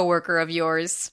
coworker of yours.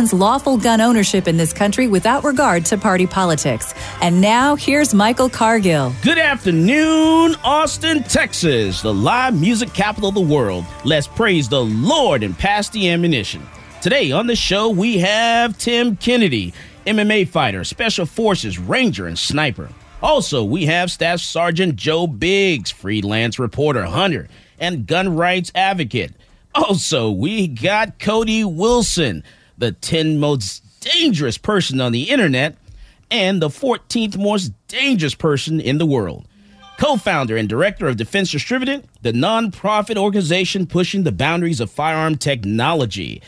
lawful gun ownership in this country without regard to party politics. And now, here's Michael Cargill. Good afternoon, Austin, Texas, the live music capital of the world. Let's praise the Lord and pass the ammunition. Today on the show, we have Tim Kennedy, MMA fighter, Special Forces, Ranger, and Sniper. Also, we have Staff Sergeant Joe Biggs, freelance reporter, hunter, and gun rights advocate. Also, we got Cody Wilson, the 10 most dangerous person on the internet, and the 14th most dangerous person in the world. Co founder and director of Defense Distributed, the nonprofit organization pushing the boundaries of firearm technology.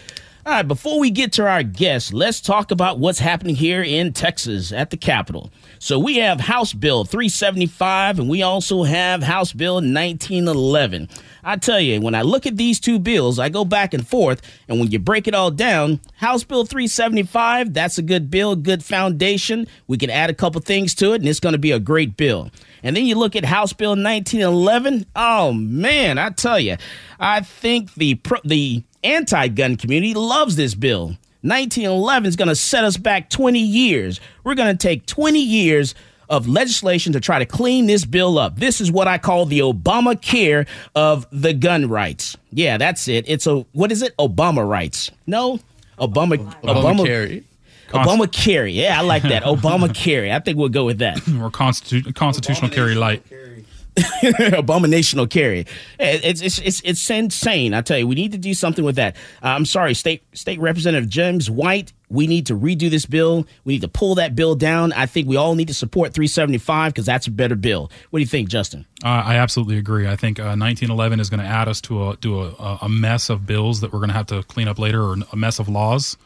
All right, before we get to our guests, let's talk about what's happening here in Texas at the Capitol. So we have House Bill 375 and we also have House Bill 1911. I tell you, when I look at these two bills, I go back and forth, and when you break it all down, House Bill 375, that's a good bill, good foundation. We can add a couple things to it, and it's going to be a great bill. And then you look at House Bill 1911. Oh man, I tell you, I think the pro- the anti-gun community loves this bill. 1911 is going to set us back 20 years. We're going to take 20 years of legislation to try to clean this bill up. This is what I call the Obamacare of the gun rights. Yeah, that's it. It's a what is it? Obama rights. No, Obama Obama Obama, Obama carry. Yeah, I like that. Obama carry. I think we'll go with that. or constitu- constitutional carry light. Abominational carry. It's, it's it's it's insane. I tell you, we need to do something with that. Uh, I'm sorry, state state representative James White. We need to redo this bill. We need to pull that bill down. I think we all need to support 375 because that's a better bill. What do you think, Justin? Uh, I absolutely agree. I think uh, 1911 is going to add us to a a, a mess of bills that we're going to have to clean up later, or a mess of laws.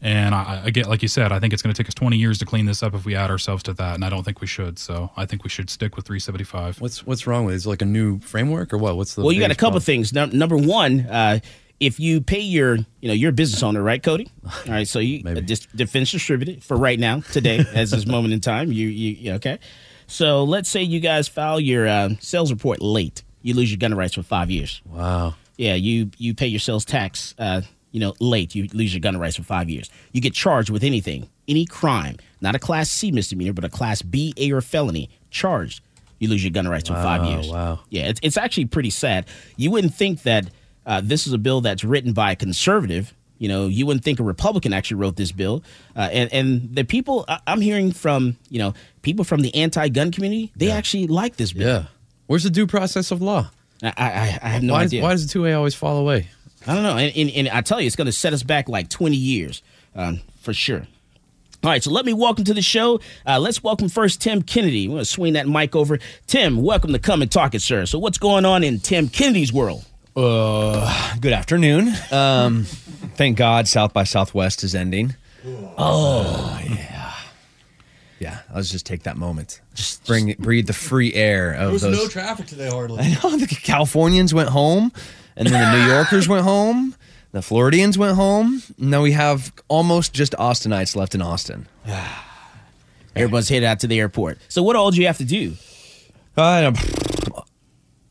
And I, I, get, like you said, I think it's going to take us 20 years to clean this up if we add ourselves to that, and I don't think we should. So I think we should stick with 375. What's what's wrong with it? Is it like a new framework or what? What's the well? You got a couple problem? things. No, number one, uh, if you pay your, you know, you're a business owner, right, Cody? All right, so you uh, just defense distributed for right now, today, as this moment in time. You, you, okay? So let's say you guys file your uh, sales report late, you lose your gun rights for five years. Wow. Yeah, you you pay your sales tax. Uh, you know, late, you lose your gun rights for five years. You get charged with anything, any crime, not a Class C misdemeanor, but a Class B, A, or felony, charged, you lose your gun rights wow, for five years. Wow. Yeah, it's, it's actually pretty sad. You wouldn't think that uh, this is a bill that's written by a conservative. You know, you wouldn't think a Republican actually wrote this bill. Uh, and, and the people I'm hearing from, you know, people from the anti gun community, they Yeah. actually like this bill. Yeah. Where's the due process of law? I, I, I have no why, idea. Why does the two A always fall away? I don't know. And, and, and I tell you, it's going to set us back like 20 years um, for sure. All right, so let me welcome to the show. Uh, let's welcome first Tim Kennedy. We're going to swing that mic over. Tim, welcome to Come and Talk It, sir. So, what's going on in Tim Kennedy's world? Uh, good afternoon. Um, thank God South by Southwest is ending. Oh, yeah. Yeah, let's just take that moment. Just bring breathe the free air of There was those. no traffic today, hardly. I know the Californians went home, and then the New Yorkers went home. The Floridians went home. And now we have almost just Austinites left in Austin. Everyone's headed out to the airport. So, what all do you have to do? Uh,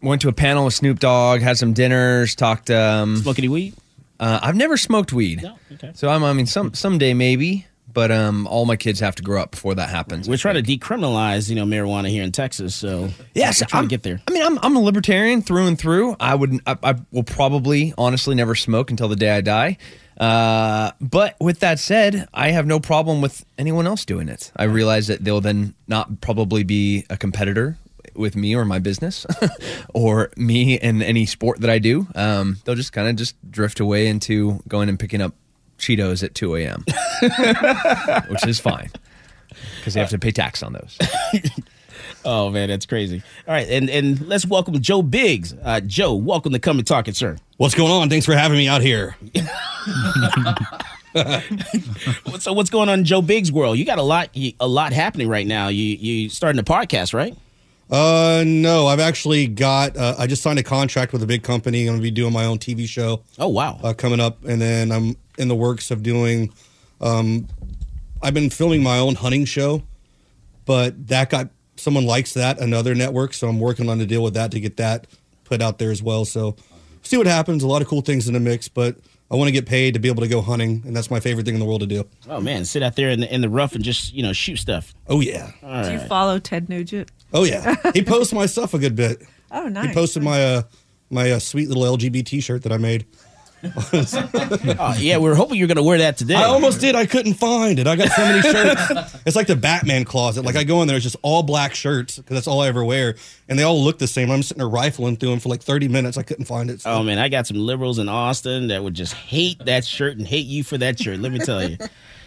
went to a panel with Snoop Dogg, had some dinners, talked. Um, Smoke any weed? uh, I've never smoked weed. No? Okay. So I'm, I mean, some someday maybe, but um, all my kids have to grow up before that happens. We're trying to decriminalize, you know, marijuana here in Texas. So Yes, we're trying I'm- to get there. I mean, I'm I'm a libertarian through and through. I would I, I will probably honestly never smoke until the day I die. Uh, but with that said, I have no problem with anyone else doing it. I realize that they'll then not probably be a competitor with me or my business or me in any sport that I do. Um, they'll just kind of just drift away into going and picking up Cheetos at 2 a.m., which is fine because they have to pay tax on those. Oh man, that's crazy. All right, and and let's welcome Joe Biggs. Uh, Joe, welcome to come and talk it, sir. What's going on? Thanks for having me out here. So what's going on in Joe Biggs' world? You got a lot, a lot happening right now. You you starting a podcast, right? Uh, no, I've actually got. Uh, I just signed a contract with a big company. I'm gonna be doing my own TV show Oh wow. uh, coming up, and then I'm in the works of doing. Um, I've been filming my own hunting show, but that got someone likes that another network, so I'm working on a deal with that to get that put out there as well. So see what happens. A lot of cool things in the mix, but I want to get paid to be able to go hunting, and that's my favorite thing in the world to do. oh man, sit out there in the in the rough and just you know shoot stuff. Oh yeah, Do you follow Ted Nugent? oh yeah. he posts my stuff a good bit. Oh, nice. He posted my uh my uh, sweet little LGBT shirt that I made. Oh yeah, we were hoping you were going to wear that today. I almost did. I couldn't find it. I got so many shirts. it's like the Batman closet. Like I go in there, it's just all black shirts because that's all I ever wear, and they all look the same. I'm sitting there rifling through them for like 30 minutes. I couldn't find it. So- Oh man, I got some liberals in Austin that would just hate that shirt and hate you for that shirt. Let me tell you,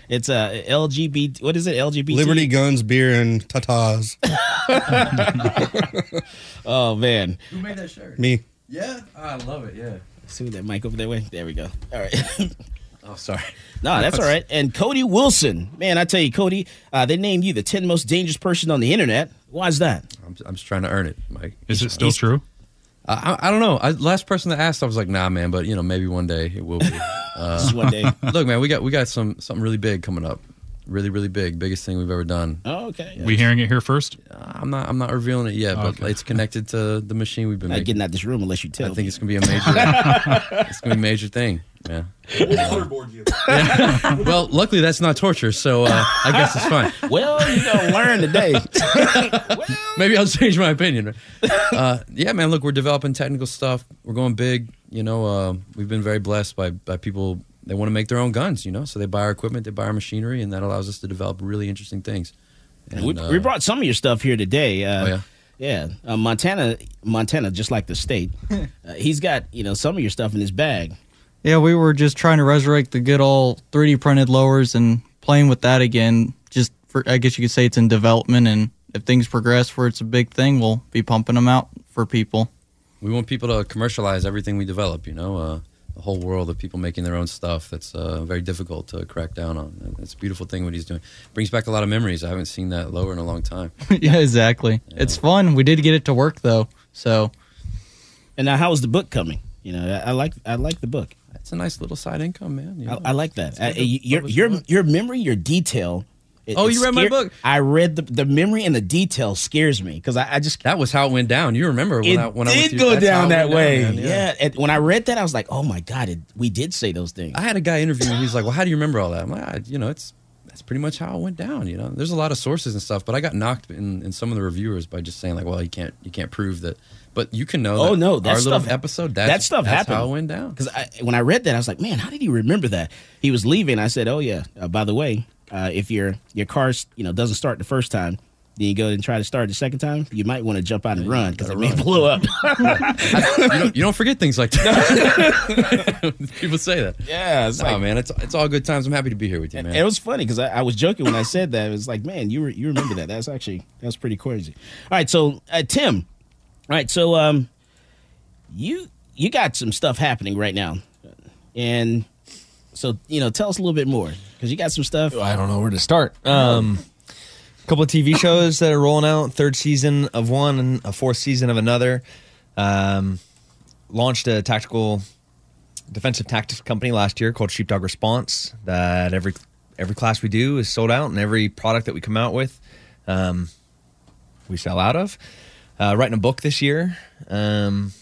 it's a uh, LGBT. What is it? LGBT. Liberty, guns, beer, and tatas. Oh man, Who made that shirt? Me. Yeah, I love it. Yeah. See that mic over that way. There we go. All right. Oh, sorry. no, that's all right. And Cody Wilson, man, I tell you, Cody, uh, they named you the 10 most dangerous person on the internet. Why is that? I'm, I'm just trying to earn it, Mike. Is it still true? I, I, I don't know. I, last person that asked, I was like, nah, man. But you know, maybe one day it will be. Uh, Just one day. look, man, we got we got some something really big coming up. Really, really big. Biggest thing we've ever done. Oh, okay. We hearing it here first? I'm not I'm not revealing it yet, but Okay. it's connected to the machine we've been not making. getting out this room unless you tell I think me. it's gonna be a major. it's gonna be a major thing. Yeah. well, luckily that's not torture, so uh, I guess it's fine. well, you're going to learn today. well, Maybe I'll change my opinion. Uh, yeah, man. Look, we're developing technical stuff. We're going big. You know, uh, we've been very blessed by by people. They want to make their own guns. You know, so they buy our equipment, they buy our machinery, and that allows us to develop really interesting things. And, we, uh, we brought some of your stuff here today. Uh, Oh, yeah? Yeah, uh, Montana, Montana, just like the state, uh, he's got you know some of your stuff in his bag. Yeah, we were just trying to resurrect the good old 3D printed lowers and playing with that again. Just for, I guess you could say it's in development, and if things progress where it's a big thing, we'll be pumping them out for people. we want people to commercialize everything we develop. You know, uh, the whole world of people making their own stuff. That's uh, very difficult to crack down on. It's a beautiful thing what he's doing. Brings back a lot of memories. I haven't seen that lower in a long time. yeah, exactly. It's fun. We did get it to work though, so And now, how is the book coming? You know, I, I like I like the book. It's a nice little side income, man. you know? I, I like that. Uh, good to your your your memory, your detail. It- Oh, you read my book? I read the the memory and the detail scares me because I, I just That was how it went down. You remember when it I when I went did go down that way. man, yeah. And when I read that, I was like, oh my god, it, we did say those things. I had a guy interview interviewing. He's like, "Well, how do you remember all that?" I'm like, I, "You know, it's that's pretty much how it went down." You know, there's a lot of sources and stuff, but I got knocked in, in some of the reviewers by just saying like, "Well, you can't you can't prove that." But you can know. Oh, that no, that our little stuff- episode that's, that stuff that's happened. How it went down. Because when I read that, I was like, man, how did he remember that? He was leaving. I said, oh yeah. Uh, by the way, uh, if your your car you know doesn't start the first time, then you go and try to start the second time, you might want to jump out and run because it may blow up. you, don't, you don't forget things like that. People say that. yeah, it's Oh like, man, it's it's all good times. I'm happy to be here with you, man. It was funny because I, I was joking when I said that. It was like, man, you re- you remember that? That's actually that's pretty crazy. All right, so uh, Tim, all right, so um, you you got some stuff happening right now, and so you know, tell us a little bit more because you got some stuff. I don't know where to start. Um, a couple of TV shows that are rolling out. Third season of one and a fourth season of another. Um, launched a tactical defensive tactics company last year called Sheepdog Response. That every every class we do is sold out, and every product that we come out with, um, we sell out of. Uh, writing a book this year. Um,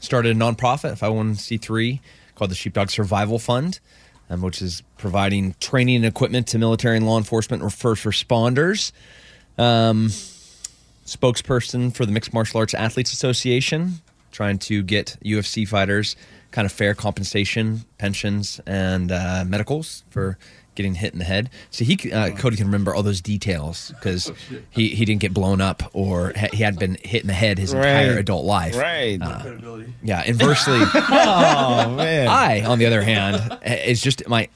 started a nonprofit, 501c3, called the Sheepdog Survival Fund. Um, which is providing training and equipment to military and law enforcement or first responders. Um, spokesperson for the Mixed Martial Arts Athletes Association, trying to get UFC fighters kind of fair compensation, pensions, and uh, medicals for getting hit in the head. So he, uh, Cody, can remember all those details because he, he didn't get blown up or ha- he hadn't been hit in the head his entire adult life. Right. Yeah, inversely. oh man. I, on the other hand, is just my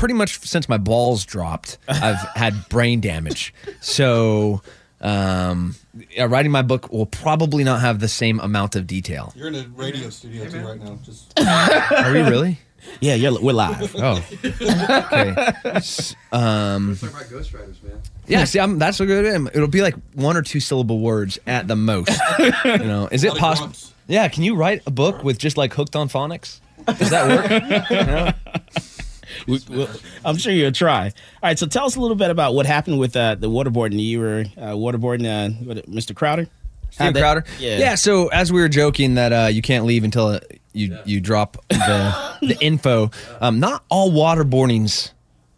pretty much since my balls dropped, I've had brain damage. So, um, yeah, writing my book will probably not have the same amount of detail. You're in a radio studio too right now. Just Are we really? Yeah, you're, we're live. Oh, okay. S- Um, Talk about Ghost Riders, man. yeah, see, I'm, that's a good. It'll be like one or two syllable words at the most. You know, is it possible? grunts. Yeah, can you write a book with just like hooked on phonics? Does that work? You know? We, we'll, I'm sure you'll try. All right, so tell us a little bit about what happened with uh, the waterboarding. You were uh, waterboarding uh, Mr. Crowder. Steve Crowder. Yeah. Yeah. So as we were joking that uh, you can't leave until you you drop the the info. Um, not all waterboarding's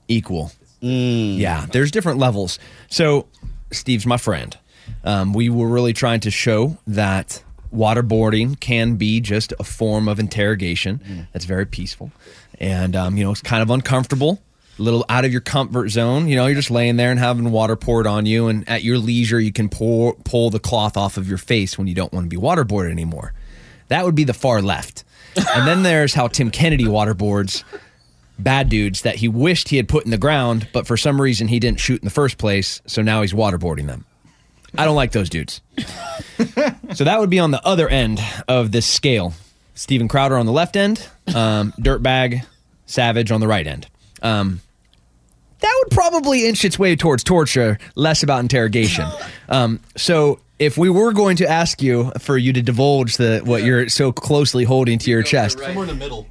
equal. Yeah, there's different levels. So Steve's my friend. Um, we were really trying to show that waterboarding can be just a form of interrogation that's very peaceful, and um, you know it's kind of uncomfortable. A little out of your comfort zone, you know. You're just laying there and having water poured on you, and at your leisure, you can pour pull the cloth off of your face when you don't want to be waterboarded anymore. That would be the far left. and then there's how Tim Kennedy waterboards bad dudes that he wished he had put in the ground, but for some reason he didn't shoot in the first place, so now he's waterboarding them. I don't like those dudes. so that would be on the other end of this scale. Steven Crowder on the left end, um, Dirtbag Savage on the right end. Um, that would probably inch its way towards torture, less about interrogation. Um, so if we were going to ask you for you to divulge the what you're so closely holding to your chest, somewhere in the middle.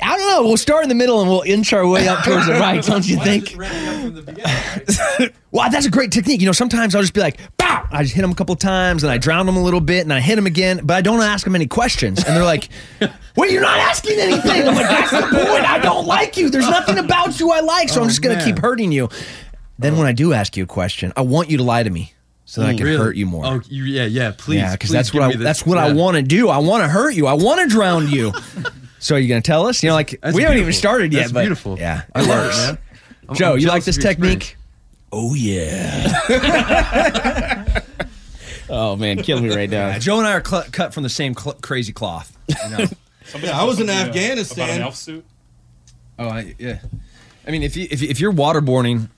I don't know. We'll start in the middle and we'll inch our way up towards the right, don't you think? Wow, that's a great technique. You know, sometimes I'll just be like, "Bow!" I just hit them a couple times, and I drown them a little bit, and I hit them again, but I don't ask them any questions. And they're like, "Well, you're not asking anything." I'm like, "That's the point. I don't like you. There's nothing about you I like, so I'm just gonna keep hurting you." Then when I do ask you a question, I want you to lie to me so that I can hurt you more. Oh, you, yeah, yeah. Please, yeah, because that's what I me this. that's what I want to do. I want to hurt you. I want to drown you. so are you going to tell us? You know, like That's we haven't even started yet. That's but beautiful. Yeah, I it love it, works. man. I'm- Joe, I'm you like this of your technique? Oh yeah. oh man, kill me right now. Yeah, Joe and I are cl- cut from the same cl- crazy cloth. You know? Yeah, I was in Something, uh, Afghanistan. About an elf suit. oh, I, yeah. I mean, if you if, you- if you're waterboarding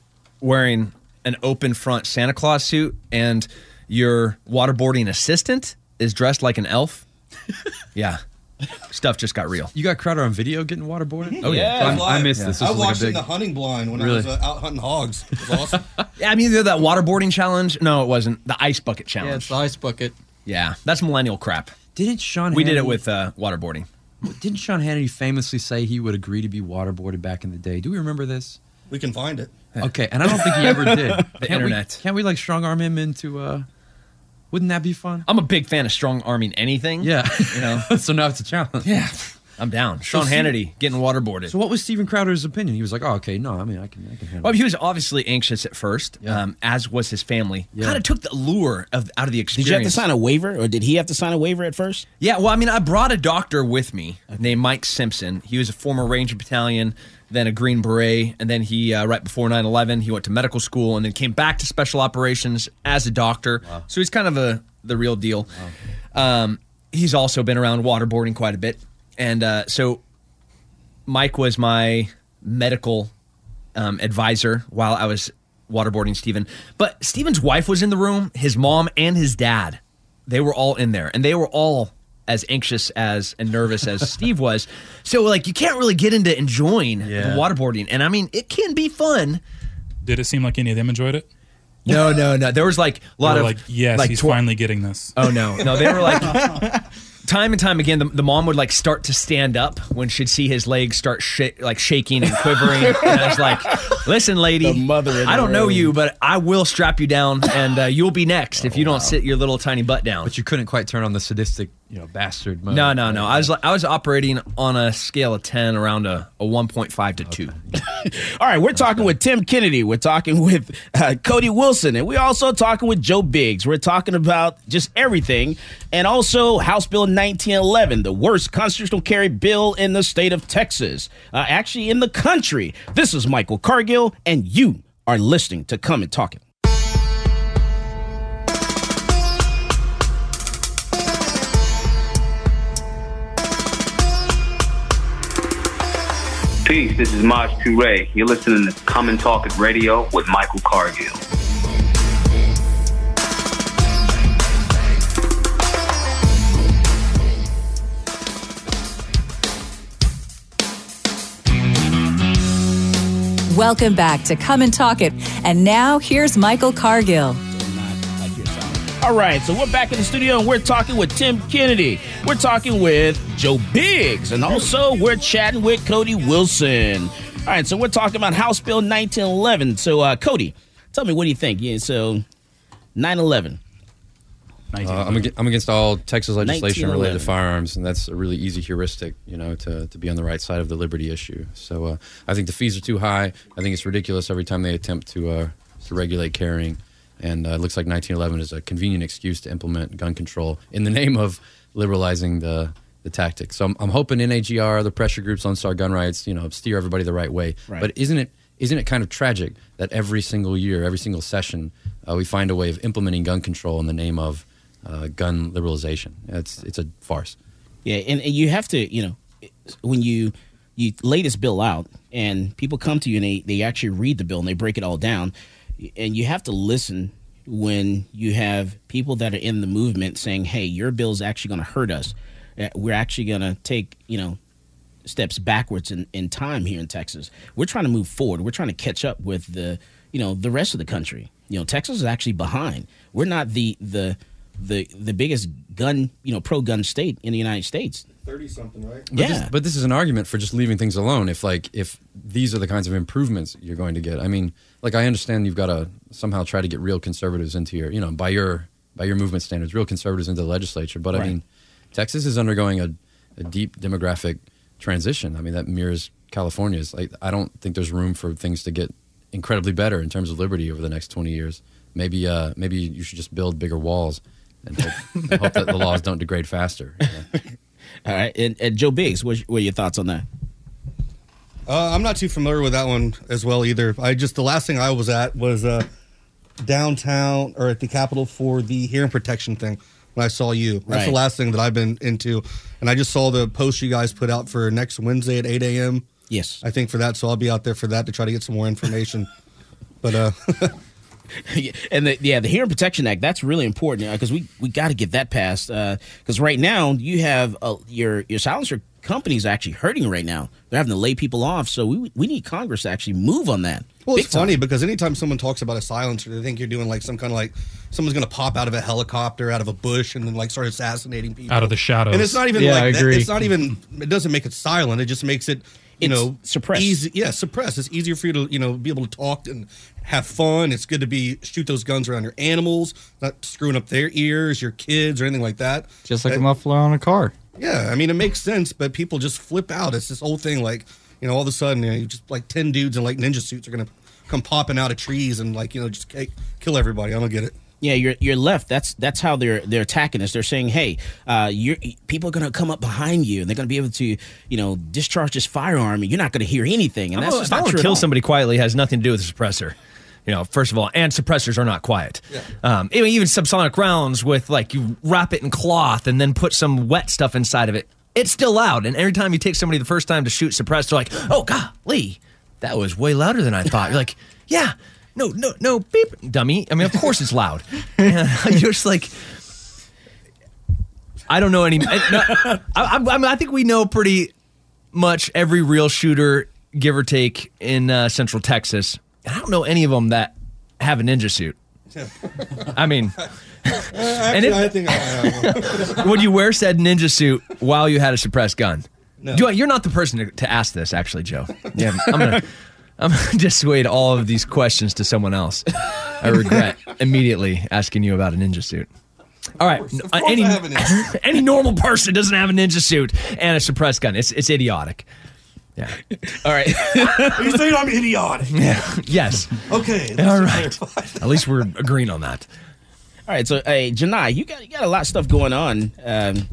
wearing an open front Santa Claus suit and your waterboarding assistant is dressed like an elf, yeah, stuff just got real. You got Crowder on video getting waterboarded? Oh Yeah. I'm- I missed Yeah. this. I This was like watched a it in big. the hunting blind when Really? I was uh, out hunting hogs. It was awesome. Yeah, I mean, either that waterboarding challenge. No, it wasn't the ice bucket challenge. Yeah, it's the ice bucket. Yeah, that's millennial crap. Didn't Sean? We did it with uh, waterboarding. Didn't Sean Hannity famously say he would agree to be waterboarded back in the day? Do we remember this? we can find it. Okay, and I don't think he ever did. the internet. We, can't we like strong arm him into? uh Wouldn't that be fun? I'm a big fan of strong arming anything. Yeah, you know. so now it's a challenge. yeah, I'm down. Sean Steve- Hannity getting waterboarded. So what was Steven Crowder's opinion? He was like, "Oh, okay, no, I mean, I can, I can handle." well, it. he was obviously anxious at first, Yeah. um, as was his family. Yeah. Kind of took the lure of out of the experience. Did you have to sign a waiver, or did he have to sign a waiver at first? Yeah, well, I mean, I brought a doctor with me named Mike Simpson. He was a former Ranger Battalion, then a Green Beret, and then he, uh, right before 9 11, he went to medical school and then came back to special operations as a doctor. So he's kind of a the real deal. Um, he's also been around waterboarding quite a bit. And uh, so Mike was my medical um, advisor while I was waterboarding Steven. But Steven's wife was in the room, his mom and his dad. They were all in there, and they were all as anxious as and nervous as Steve was. So, like, you can't really get into enjoying Yeah. the waterboarding. And I mean, it can be fun. Did it seem like any of them enjoyed it? No, no, no. There was like a lot They of like, yes, like, he's tor- finally getting this. Oh no, no, they were like time and time again, the, the mom would like start to stand up when she'd see his legs start sh- like shaking and quivering. and I was like, "Listen, lady, The mother I don't know room. you, but I will strap you down, and uh, you'll be next if you don't sit your little tiny butt down." But you couldn't quite turn on the sadistic, you know, bastard mode. No, no, no. I was like, I was operating on a scale of ten, around a, a one point five to two. All right, we're talking with Tim Kennedy. We're talking with uh, Cody Wilson, and we're also talking with Joe Biggs. We're talking about just everything, and also House Bill 1911, the worst constitutional carry bill in the state of Texas, uh, actually in the country. This is Michael Cargill, and you are listening to Come and Talk It. Peace, this is Maj Toure. You're listening to Come and Talk It Radio with Michael Cargill. Welcome back to Come and Talk It. And now here's Michael Cargill. All right, so we're back in the studio and we're talking with Tim Kennedy. We're talking with Joe Biggs, and also we're chatting with Cody Wilson. All right, so we're talking about House Bill 1911. So, uh, Cody, tell me what do you think? Yeah, so 9/11. Uh, I'm, ag- I'm against all Texas legislation related to firearms, and that's a really easy heuristic, you know, to, to be on the right side of the liberty issue. So uh, I think the fees are too high. I think it's ridiculous every time they attempt to uh, to regulate carrying, and uh, it looks like 1911 is a convenient excuse to implement gun control in the name of liberalizing the the tactics. So I'm, I'm hoping NAGR, the pressure groups on Star gun rights, you know, steer everybody the right way. Right. But isn't it isn't it kind of tragic that every single year, every single session, uh, we find a way of implementing gun control in the name of uh, gun liberalization? It's it's a farce. Yeah, and, and you have to, you know, when you you lay this bill out and people come to you and they, they actually read the bill and they break it all down, and you have to listen when you have people that are in the movement saying, "Hey, your bill is actually going to hurt us. Uh, We're actually going to take, you know, steps backwards in, in time here in Texas. We're trying to move forward. We're trying to catch up with the, you know, the rest of the country. You know, Texas is actually behind. We're not the the the the biggest gun, you know, pro gun state in the United States. 30 something, right? But yeah. this, but this is an argument for just leaving things alone. If like if these are the kinds of improvements you're going to get, I mean, like I understand you've got to somehow try to get real conservatives into your, you know, by your by your movement standards, real conservatives into the legislature. But I mean, Texas is undergoing a, a deep demographic transition. I mean, that mirrors California's. Like, I don't think there's room for things to get incredibly better in terms of liberty over the next 20 years. Maybe uh, maybe you should just build bigger walls and hope, hope that the laws don't degrade faster. you know? All right, and, and Joe Biggs, what, are your thoughts on that? Uh, I'm not too familiar with that one as well either. I just the last thing I was at was uh, downtown or at the Capitol for the hearing protection thing. When I saw you, that's Right. the last thing that I've been into, and I just saw the post you guys put out for next Wednesday at 8 a.m. Yes, I think for that, so I'll be out there for that to try to get some more information. but uh, and the, yeah, the Hearing Protection Act that's really important because we we got to get that passed because right now you have uh, your your silencer companies actually hurting right now. They're having to lay people off, so we we need Congress to actually move on that. Well, Big it's funny because anytime someone talks about a silencer, they think you're doing like some kind of like someone's going to pop out of a helicopter, out of a bush, and then like start assassinating people Out of the shadows. And it's not even Yeah, like I that. It's not even. It doesn't make it silent. It just makes it. You It's know, suppressed. Easy, yeah, suppressed. It's easier for you to you know be able to talk and have fun. It's good to be shoot those guns around your animals, not screwing up their ears, your kids, or anything like that. Just like Uh, a muffler on a car. yeah, I mean it makes sense, but people just flip out. It's this whole thing like you know all of a sudden you know, you just like ten dudes in like ninja suits are gonna come popping out of trees and like you know just ki- kill everybody. I don't get it. Yeah, you're you're left. That's that's how they're they're attacking us. They're saying, "Hey, uh, you're people are going to come up behind you, and they're going to be able to, you know, discharge this firearm, and you're not going to hear anything." And that's just if I not true kill somebody quietly has nothing to do with a suppressor. You know, first of all, and suppressors are not quiet. Um, even, even subsonic rounds with like you wrap it in cloth and then put some wet stuff inside of it. It's still loud, and every time you take somebody the first time to shoot suppressed, they're like, "Oh golly, that was way louder than I thought." You're like, "Yeah, no, no, no, beep, dummy." I mean, of course it's loud. And you're just like, I don't know any. I, no, I, I, I think we know pretty much every real shooter, give or take, in uh, Central Texas. And I don't know any of them that have a ninja suit. I mean, Actually, if- I think I have. Would you wear said ninja suit while you had a suppressed gun? No. Do I- you're not the person to, to ask this, actually, Joe. Yeah, I'm gonna, I'm gonna dissuade all of these questions to someone else. I regret immediately asking you about a ninja suit. All right, Of n- course any I have a ninja any normal person doesn't have a ninja suit and a suppressed gun. It's it's idiotic. Yeah. All right. Are you saying I'm idiotic? Yeah. yes. Okay. All right. At least we're agreeing on that. All right, so hey, Janai, you got you got a lot of stuff going on um,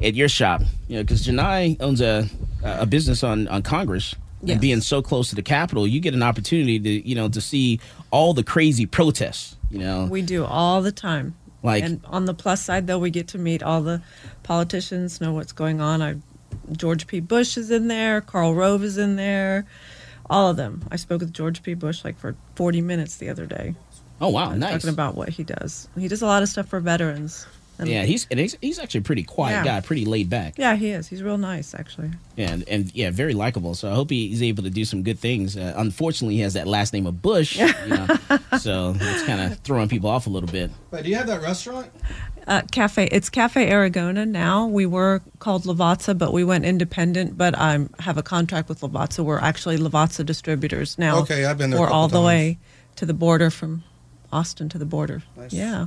at your shop, you know, because Janai owns a a business on on Congress. Yes. And being so close to the Capitol, you get an opportunity to you know to see all the crazy protests. You know, We do all the time. Like- and on the plus side, though, we get to meet all the politicians, know what's going on. I, George P. Bush is in there. Karl Rove is in there. All of them. I spoke with George P. Bush like for 40 minutes the other day. oh wow, nice. Talking about what he does. He does a lot of stuff for veterans. And- yeah, he's and he's, he's actually a pretty quiet Yeah. guy, pretty laid back. yeah, he is. He's real nice, actually. and and yeah, very likable. So I hope he, he's able to do some good things. Uh, unfortunately, he has that last name of Bush, you know, so it's kind of throwing people off a little bit. Wait, do you have that restaurant? Uh, cafe. It's Cafe Aragona now. We were called Lavazza, but we went independent. But I have a contract with Lavazza. We're actually Lavazza distributors now. Okay, I've been there We're couple all the way to the border from Austin to the border. Nice. Yeah, Yeah,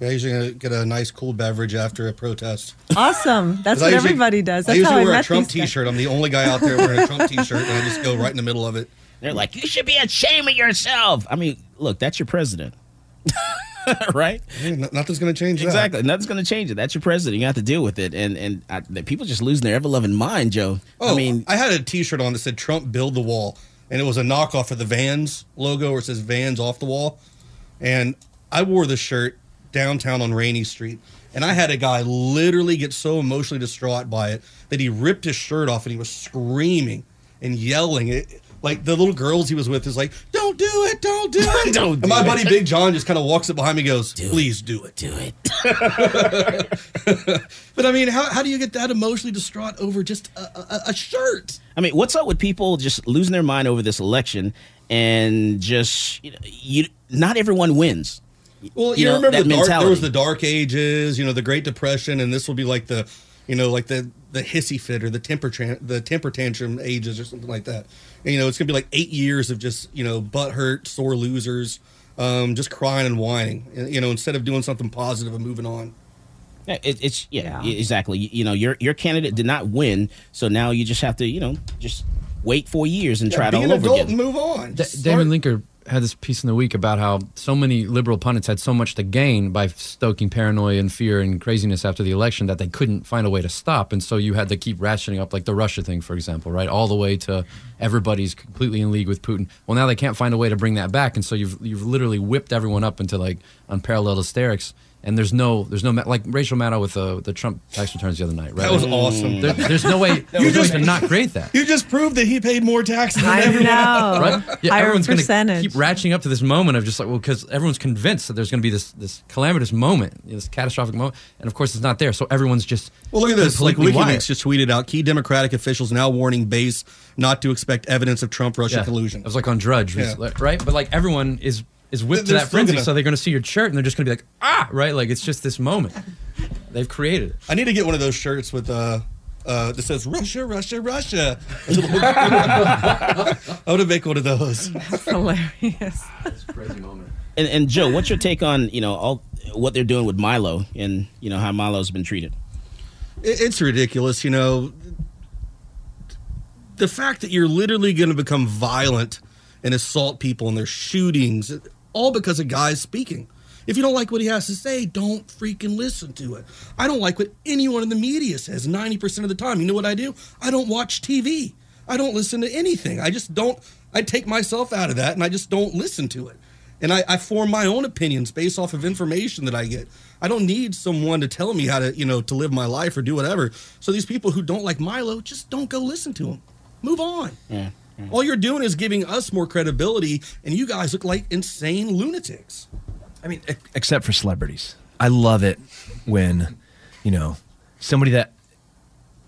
I usually get a nice cool beverage after a protest. awesome. That's I what usually- everybody does. I usually how I wear met a Trump. T-shirt. I'm the only guy out there wearing a Trump T-shirt, and I just go right in the middle of it. They're like, you should be ashamed of yourself. I mean, look, that's your president, right? Hey, nothing's going to change that. Exactly. Nothing's going to change it. That's your president. You have to deal with it. And and I, the people just losing their ever loving mind, Joe. Oh, I mean, I had a T-shirt on that said "Trump build the wall," and it was a knockoff of the Vans logo, where it says "Vans off the wall." And I wore this shirt downtown on Rainey Street, and I had a guy literally get so emotionally distraught by it that he ripped his shirt off and he was screaming and yelling. It, like the little girls he was with is like, "Don't do it! Don't do it! Don't And do my it. buddy Big John just kind of walks up behind me, and goes, "Please do it." do it. But I mean, how, how do you get that emotionally distraught over just a, a, a shirt? I mean, what's up with people just losing their mind over this election and just you know, you not everyone wins. Well, You you, know, remember that the dark, there was the Dark Ages, you know, the Great Depression, and this will be like the, you know, like the the hissy fit or the temper tran- the temper tantrum ages or something like that. And, you know, it's gonna be like eight years of just you know butt hurt, sore losers, um, just crying and whining. You know, instead of doing something positive and moving on. Yeah, It, it's yeah, Yeah. exactly. You, you know, your your candidate did not win, so now you just have to you know just wait four years and try Yeah, it all an over adult again. and move on. Da- Just Damon Linker had this piece in the week about how so many liberal pundits had so much to gain by stoking paranoia and fear and craziness after the election that they couldn't find a way to stop. And so you had to keep ratcheting up, like the Russia thing, for example, right? All the way to everybody's completely in league with Putin. Well, now they can't find a way to bring that back. And so you've, you've literally whipped everyone up into like unparalleled hysterics. And there's no, there's no, like Rachel Maddow with the, the Trump tax returns the other night, right? That was awesome. There- there's no way, you no way to not create that. You just proved that he paid more taxes than I everyone. know. right? Yeah, Higher everyone's going to percentage. keep ratcheting up to this moment of just like, well, because everyone's convinced that there's going to be this this calamitous moment, this catastrophic moment, and of course it's not there. So everyone's just Well, look at this. Like completely WikiLeaks wired. just tweeted out key Democratic officials now warning base not to expect evidence of Trump Russia Yeah. collusion. It was like on Drudge, Yeah. right? But like everyone is is whipped to They're that frenzy, gonna- so they're going to see your shirt and they're just going to be like, ah, right? Like it's just this moment they've created. it. I need to get one of those shirts with uh, uh, that says Russia, Russia, Russia. I want to make one of those. That's hilarious. That's Crazy moment. And, and Joe, what's your take on you know all what they're doing with Milo and you know how Milo's been treated? It- It's ridiculous, you know. The fact that you're literally going to become violent and assault people and their shootings, all because a guy's speaking. If you don't like what he has to say, don't freaking listen to it. I don't like what anyone in the media says 90% of the time. You know what I do? I don't watch TV. I don't listen to anything. I just don't, I take myself out of that and I just don't listen to it. And I, I form my own opinions based off of information that I get. I don't need someone to tell me how to, you know, to live my life or do whatever. So these people who don't like Milo, just don't go listen to him. Move on. Yeah. Mm-hmm. All you're doing is giving us more credibility, and you guys look like insane lunatics. I mean, except for celebrities. I love it when, you know, somebody that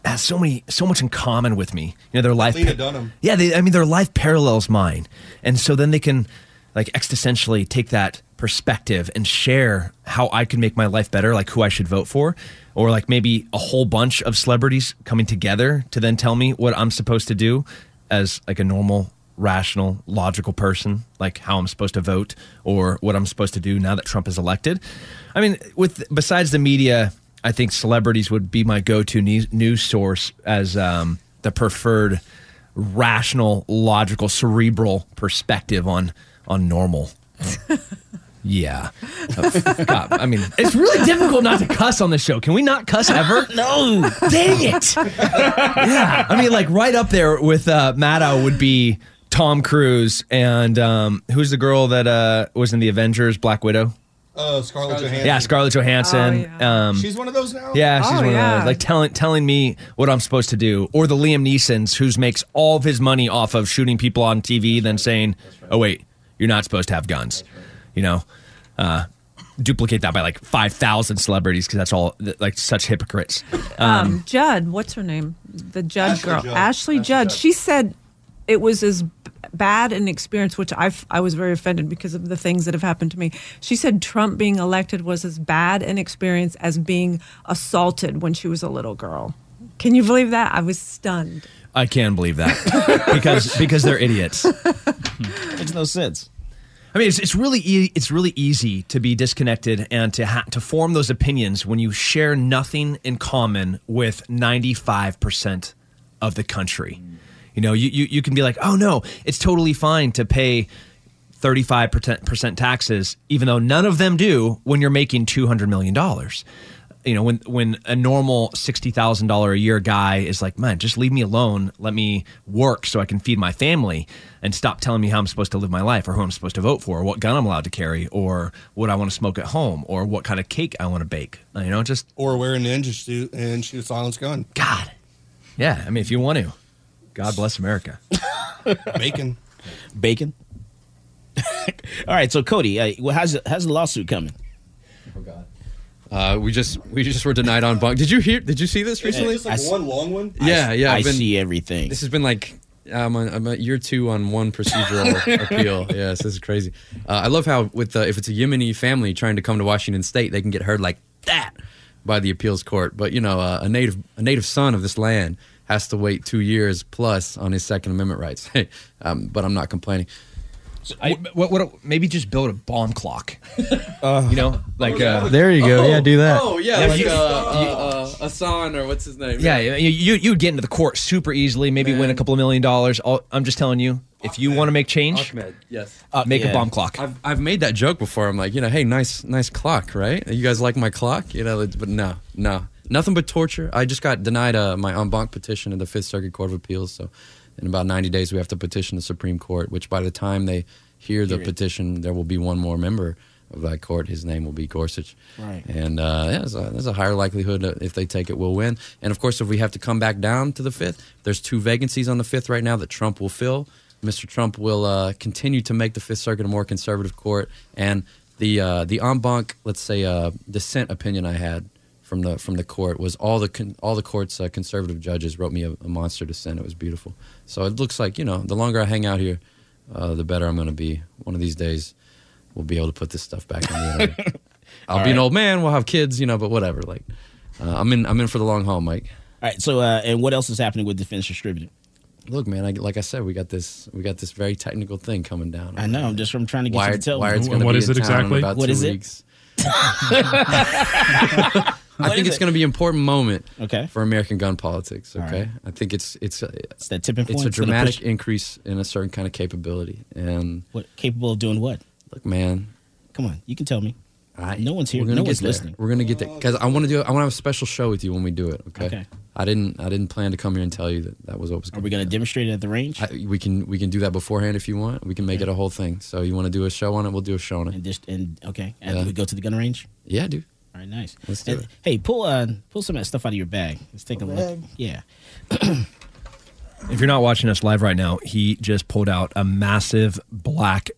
has so many, so much in common with me. You know, their life. Lena Dunham. Yeah, they, I mean, their life parallels mine, and so then they can like existentially take that perspective and share how I could make my life better, like who I should vote for, or like maybe a whole bunch of celebrities coming together to then tell me what I'm supposed to do as like a normal, rational, logical person, like how I'm supposed to vote or what I'm supposed to do now that Trump is elected. I mean, with besides the media, I think celebrities would be my go-to news, source as um, the preferred rational, logical, cerebral perspective on on normal. yeah. God, I mean, it's really difficult not to cuss on the show. Can we not cuss ever? No. Dang it. yeah. I mean, like right up there with uh, Maddow would be Tom Cruise and um, who's the girl that uh, was in the Avengers, Black Widow? Uh, Scarlett Johansson. Yeah, Scarlett Johansson. Oh, um, She's one of those now. yeah, she's Oh, one of those. Like telling telling me what I'm supposed to do, or the Liam Neeson's who makes all of his money off of shooting people on TV, then saying, "Oh wait, you're not supposed to have guns," you know. Uh, duplicate that by like five thousand celebrities because that's all like such hypocrites. um, Judd, what's her name? The Judd Ashley girl, Judd. Ashley Ashley Judd. Judd. She said it was as bad an experience, which I I was very offended because of the things that have happened to me. She said Trump being elected was as bad an experience as being assaulted when she was a little girl. Can you believe that? I was stunned. I can believe that because because they're idiots. Makes no sense. I mean, it's, it's really e- it's really easy to be disconnected and to ha- to form those opinions when you share nothing in common with ninety five percent of the country. You know, you, you you can be like, oh no, it's totally fine to pay thirty five percent taxes, even though none of them do when you're making two hundred million dollars. You know, when when a normal sixty thousand dollar a year guy is like, man, just leave me alone, let me work so I can feed my family, and stop telling me how I'm supposed to live my life, or who I'm supposed to vote for, or what gun I'm allowed to carry, or what I want to smoke at home, or what kind of cake I want to bake. You know, just Or wear a ninja suit and shoot a silenced gun. God, yeah. I mean, if you want to, God bless America. Bacon. Bacon. All right, so Cody, uh, well, how's how's the lawsuit coming? Uh, we just we just were denied en banc. Did you hear? Did you see this recently? Just like one long one. yeah, yeah. I I've been- see everything. This has been like I'm, on, I'm at year two on one procedural appeal. Yes, this is crazy. Uh, I love how with the, if it's a Yemeni family trying to come to Washington State, they can get heard like that by the appeals court. But you know, uh, a native a native son of this land has to wait two years plus on his Second Amendment rights. um, but I'm not complaining. I, what, what, maybe just build a bomb clock. you know, like uh, There you go. yeah, do that. Oh yeah, Yeah, like you- uh, uh, uh, Hassan or what's his name? Yeah, you you you would get into the court super easily, maybe win a couple of million dollars. All, I'm just telling you, if you want to make change, Ahmed. Yes. uh, make Yeah. a bomb clock. I've I've made that joke before. I'm like, you know, hey, nice nice clock, right? You guys like my clock? You know, but no, no, nothing but torture. I just got denied uh, my en banc petition in the Fifth Circuit Court of Appeals. So, in about 90 days, we have to petition the Supreme Court. Which by the time they hear the petition, there will be one more member of that court. His name will be Gorsuch. Right. And uh, yeah, there's a, there's a higher likelihood that if they take it, we'll win. And of course, if we have to come back down to the fifth, there's two vacancies on the fifth right now that Trump will fill. Mr. Trump will uh, continue to make the Fifth Circuit a more conservative court, and the uh, the en banc, let's say, uh, dissent opinion I had from the from the court was all the con- all the court's uh, conservative judges wrote me a, a monster dissent. It was beautiful. So it looks like you know, the longer I hang out here, uh, the better I'm going to be. One of these days, we'll be able to put this stuff back on the internet. I'll be an old man. We'll have kids, you know, but whatever. Like, uh, I'm in. I'm in for the long haul, Mike. All right, so uh, and what else is happening with Defense Distributed? Look, man. I, like I said, we got this. We got this very technical thing coming down. I know, I'm just I'm trying to get you to tell me. What be is it exactly? What is it? I think it's it? going to be an important moment Okay. for American gun politics. Okay, right. I think it's it's a, It's that tipping point. it's a dramatic increase in a certain kind of capability. And what capable of doing what? look, man, Come on, you can tell me. I, No one's here. Gonna No one's there. listening. We're gonna get there because I want to do. I want to have a special show with you when we do it. Okay? Okay. I didn't. I didn't plan to come here and tell you that that was what was. Are we going to demonstrate it at the range? I, we can we can do that beforehand if you want. We can make it a whole thing. So you want to do a show on it? We'll do a show on it. and just and okay, and Yeah. we go to the gun range. Yeah, dude. All right, nice. Let's do And, it. Hey, pull uh pull some of that stuff out of your bag. Let's take a, look. Yeah. If you're not watching us live right now, he just pulled out a massive black.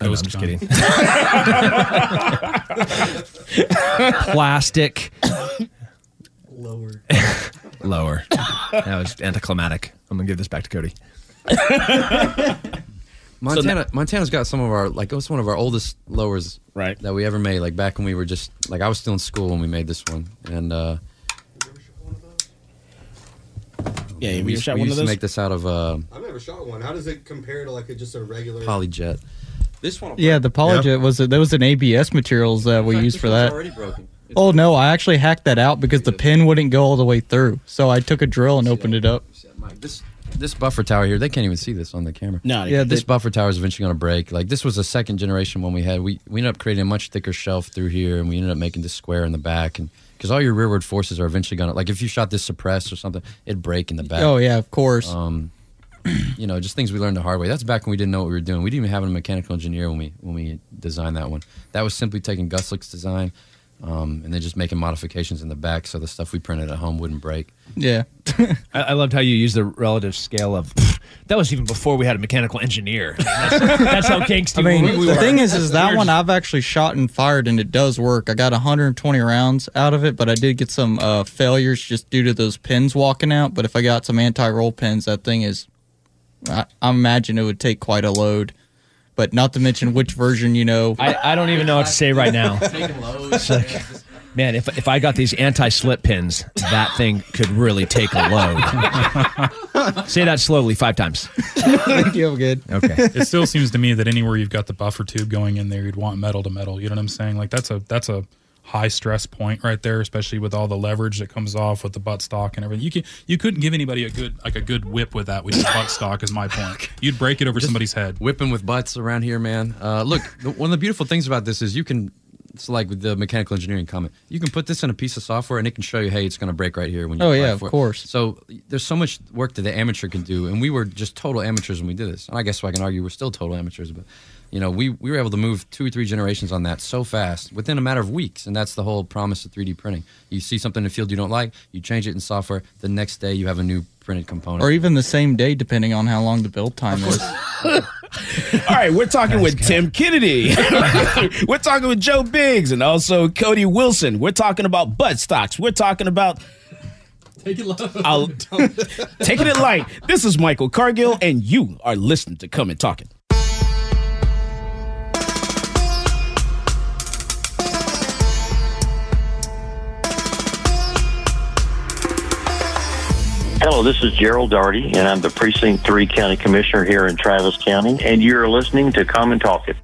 Oh, no, I'm just gun. kidding. Plastic. Lower. Lower. That was anticlimactic. I'm gonna give this back to Cody. Montana, Montana's got some of our like it was one of our oldest lowers Right. that we ever made. Like back when we were just like I was still in school when we made this one, and uh, Yeah, have we, you used, shot we one used of to make this out of uh, I've never shot one. How does it compare to like a, just a regular polyjet. This one. Yeah, the Polyjet was a, that was an ABS materials that we used for that. Already broken. Oh no, I actually hacked that out because the pin wouldn't go all the way through. So I took a drill and opened it up. This this buffer tower here, they can't even see this on the camera. No, Yeah, This the- buffer tower is eventually going to break. Like this was a second generation one we had. We we ended up creating a much thicker shelf through here, and we ended up making this square in the back, and because all your rearward forces are eventually going to like if you shot this suppressed or something, it'd break in the back. Oh yeah, of course. Um, you know, just things we learned the hard way. That's back when we didn't know what we were doing. We didn't even have a mechanical engineer when we when we designed that one. That was simply taking Guslick's design. Um, and then just making modifications in the back so the stuff we printed at home wouldn't break. yeah. I, I loved how you used the relative scale of. That was even before we had a mechanical engineer. That's, that's how gangsty I mean, we, we the were. thing is, is that one I've actually shot and fired, and it does work. I got 120 rounds out of it, but I did get some uh, failures just due to those pins walking out. But if I got some anti-roll pins, that thing is, I, I imagine it would take quite a load. But not to mention which version, you know. I, I don't even know what to say right now. It's like, man, if if I got these anti-slip pins, that thing could really take a load. say that slowly five times. Thank you have good. Okay. it still seems to me that anywhere you've got the buffer tube going in there, you'd want metal to metal. You know what I'm saying? Like that's a that's a high stress point right there, especially with all the leverage that comes off with the butt stock and everything. You can you couldn't give anybody a good like a good whip with that with your butt stock. Is my point. You'd break it over somebody's head. whipping with butts around here, man. Uh, look, one of the beautiful things about this is you can. It's like the mechanical engineering comment. You can put this in a piece of software, and it can show you, hey, it's going to break right here when you. Oh, yeah, it of for it. course. So there's so much work that the amateur can do, and we were just total amateurs when we did this. And I guess I can argue we're still total amateurs, but you know, we we were able to move two or three generations on that so fast within a matter of weeks, and that's the whole promise of 3D printing. You see something in the field you don't like, you change it in software. The next day, you have a new printed component. Or even the same day, depending on how long the build time is. All right, we're talking with Tim Kennedy. we're talking with Joe Biggs and also Cody Wilson. We're talking about butt stocks. We're talking about Take it low. I'll, taking it light. This is Michael Cargill, and you are listening to Come and Talk It. Hello, this is Gerald Daugherty, and I'm the Precinct 3 County Commissioner here in Travis County, and you're listening to Come and Talk It.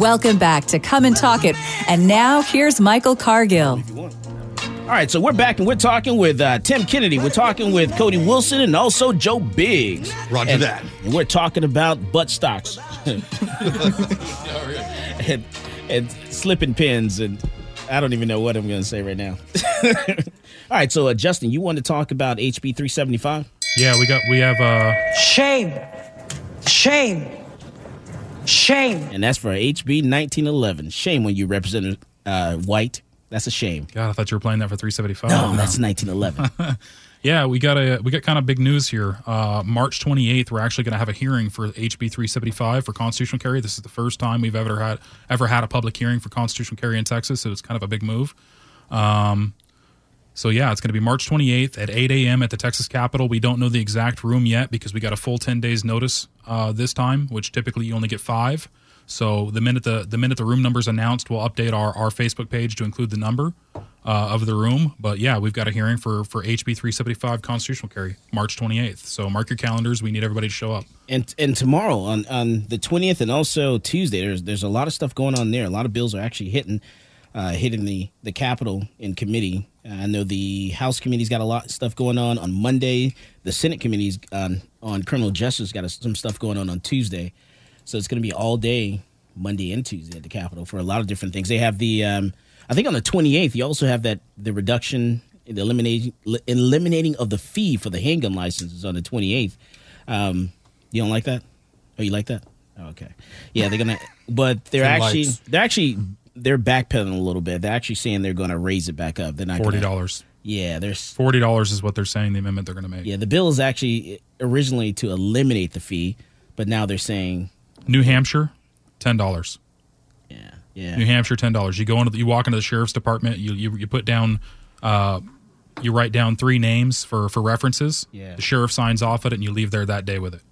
Welcome back to Come and Talk It. And now here's Michael Cargill. All right, so we're back and we're talking with uh, Tim Kennedy. We're talking with Cody Wilson and also Joe Biggs. Roger and, that. And we're talking about butt stocks and, and slipping pins, and I don't even know what I'm going to say right now. All right, so uh, Justin, you want to talk about HB 375? Yeah, we got we have uh Shame. Shame. Shame. And that's for HB 1911. Shame when you, Representative uh, White. That's a shame. God, I thought you were playing that for 375. No, that's 1911. Yeah, we got a we got kind of big news here. Uh, March 28th, we're actually going to have a hearing for HB 375 for constitutional carry. This is the first time we've ever had ever had a public hearing for constitutional carry in Texas, so it's kind of a big move. Um, so yeah, it's going to be March 28th at 8 a.m. at the Texas Capitol. We don't know the exact room yet because we got a full 10 days notice uh, this time, which typically you only get five. So the minute the the minute the room number is announced, we'll update our, our Facebook page to include the number uh, of the room. But yeah, we've got a hearing for for HB 375 constitutional carry March 28th. So mark your calendars. We need everybody to show up. and and tomorrow on on the 20th and also Tuesday, there's there's a lot of stuff going on there. A lot of bills are actually hitting uh, hitting the the Capitol in committee. Uh, I know the House committee's got a lot of stuff going on on Monday. The Senate committee's on on criminal justice got some stuff going on on Tuesday. So it's going to be all day Monday and Tuesday at the Capitol for a lot of different things. They have the um, I think on the 28th you also have that the reduction the eliminating eliminating of the fee for the handgun licenses on the 28th. Um, you don't like that? Oh, you like that? Oh, okay. Yeah, they're gonna, but they're Ten actually lights. they're actually they're backpedaling a little bit. They're actually saying they're going to raise it back up. They're not forty dollars. Yeah, there's Forty dollars is what they're saying. The amendment they're going to make. yeah. The bill is actually originally to eliminate the fee, but now they're saying New Hampshire, ten dollars. Yeah. Yeah. New Hampshire, ten dollars. You go into the, you walk into the sheriff's department. You you, you put down, uh, you write down three names for for references. Yeah. The sheriff signs off at it, and you leave there that day with it.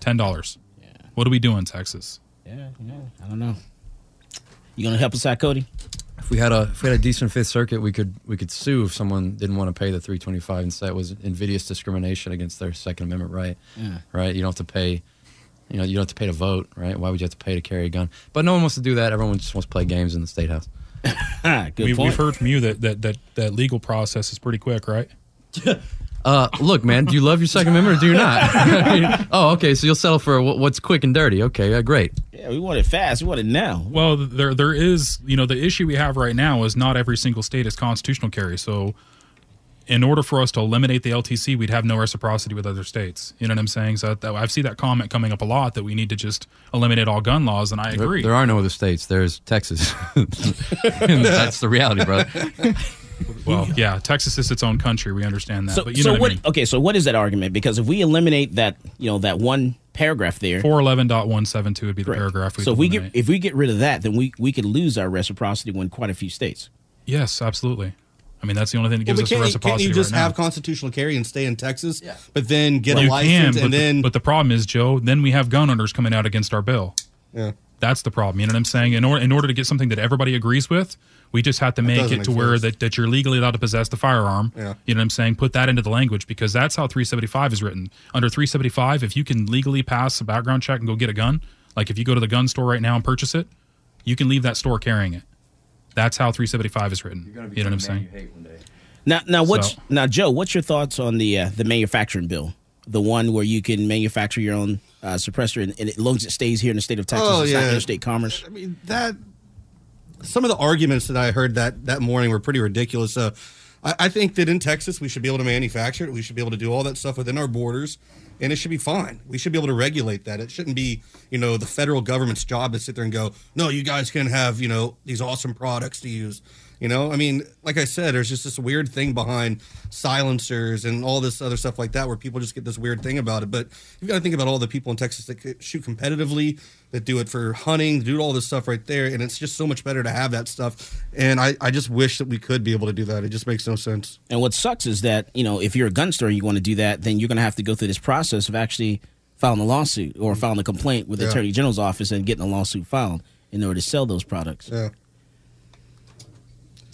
Ten dollars. Yeah. What do we do in Texas? Yeah, yeah. I don't know. You gonna help us out, Cody? If we had a if we had a decent Fifth Circuit, we could we could sue if someone didn't want to pay the three twenty five and say it was invidious discrimination against their Second Amendment right. Yeah. Right. You don't have to pay. You know, you don't have to pay to vote, right? Why would you have to pay to carry a gun? But no one wants to do that. Everyone just wants to play games in the state house. Good we, point. we've heard from you that, that that that legal process is pretty quick, right? Uh, look, man, do you love your Second Amendment or do you not? oh, okay. So you'll settle for what's quick and dirty. Okay, uh, great. yeah, we want it fast. We want it now. Well, there there is, you know, the issue we have right now is not every single state is constitutional carry. So, in order for us to eliminate the LTC, we'd have no reciprocity with other states. You know what I'm saying? So that, I see that comment coming up a lot that we need to just eliminate all gun laws, and I agree. there are no other states. There's Texas. that's the reality, brother. well, yeah, Texas is its own country. We understand that, So, but you so know what, what? I mean. Okay, so what is that argument? Because if we eliminate that, you know, that one paragraph there, Four eleven point one seven two would be the Correct. paragraph. we'd so if we get if we get rid of that, then we we could lose our reciprocity in quite a few states. yes, absolutely. I mean, that's the only thing that gives Well, us but the can't, you- reciprocity can't you just right now. have constitutional carry and stay in Texas, but then get a you license can, and but, then the, but the problem is, Joe. Then we have gun owners coming out against our bill. yeah. That's the problem. You know what I'm saying? In order in order to get something that everybody agrees with, we just have to make it to where that, that you're legally allowed to possess the firearm. Yeah. You know what I'm saying? Put that into the language because that's how 375 is written. Under 375, if you can legally pass a background check and go get a gun, like if you go to the gun store right now and purchase it, you can leave that store carrying it. That's how 375 is written. You know what I'm saying? Now, now what's So- now, Joe? What's your thoughts on the uh, the manufacturing bill? The one where you can manufacture your own uh, suppressor, and, and as long as it stays here in the state of Texas, Oh, it's not yeah. interstate commerce. I mean that. Some of the arguments that I heard that that morning were pretty ridiculous. Uh, I, I think that in Texas we should be able to manufacture it. We should be able to do all that stuff within our borders, and it should be fine. We should be able to regulate that. It shouldn't be you know the federal government's job to sit there and go, no, you guys can have you know these awesome products to use. You know, I mean, like I said, there's just this weird thing behind silencers and all this other stuff like that, where people just get this weird thing about it. But you've got to think about all the people in Texas that shoot competitively, that do it for hunting, do all this stuff right there, and it's just so much better to have that stuff. And I, I just wish that we could be able to do that. It just makes no sense. And what sucks is that you know if you're a gun store and you want to do that, then you're going to have to go through this process of actually filing a lawsuit or filing a complaint with the Yeah. attorney general's office and getting a lawsuit filed in order to sell those products. Yeah.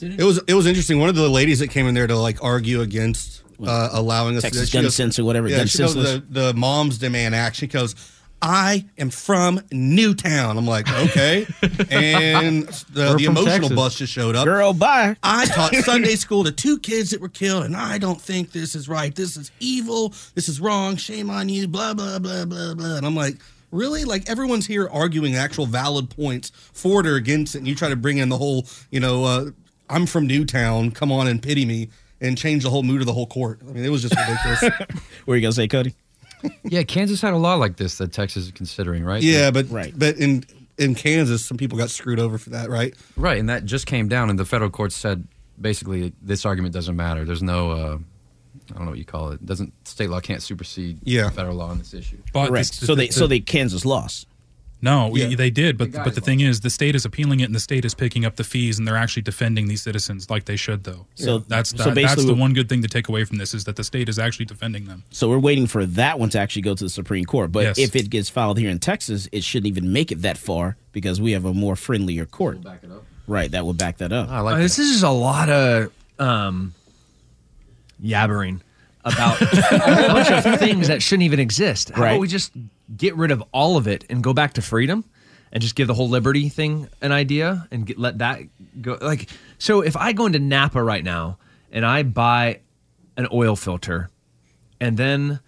It was it was interesting. One of the ladies that came in there to like argue against uh, allowing us Texas to she gun goes- sense or whatever, Yeah, gun she goes, the, the moms demand action. She goes, "I am from Newtown." I'm like, okay, and the, the emotional Texas. bus just showed up. Girl, bye. I taught Sunday school to two kids that were killed, and I don't think this is right. This is evil. This is wrong. Shame on you. Blah blah blah blah blah. And I'm like, really? Like everyone's here arguing actual valid points for it or against it, and you try to bring in the whole, you know, uh, I'm from Newtown. Come on and pity me, and change the whole mood of the whole court. I mean, it was just ridiculous. What are you gonna say, Cody? Yeah, Kansas had a law like this that Texas is considering, right? yeah, but Right. but in in Kansas, some people got screwed over for that, right? Right, and that just came down, and the federal court said basically this argument doesn't matter. There's no, uh, I don't know what you call it. Doesn't state law can't supersede Yeah. federal law on this issue. But Correct. this- So they the- so they Kansas lost. No, we- they did, but The but the thing is, the state is appealing it, and the state is picking up the fees, and they're actually defending these citizens like they should, though. So- that's so that, that's the one good thing to take away from this is that the state is actually defending them. So we're waiting for that one to actually go to the Supreme Court. But Yes. if it gets filed here in Texas, it shouldn't even make it that far because we have a more friendlier court. Back it up. Right, that would back that up. I like Uh, that. this is just a lot of um, yabbering about a bunch of things that shouldn't even exist. How Right. about we just get rid of all of it and go back to freedom and just give the whole liberty thing an idea and get, let that go? Like, so if I go into Napa right now and I buy an oil filter and then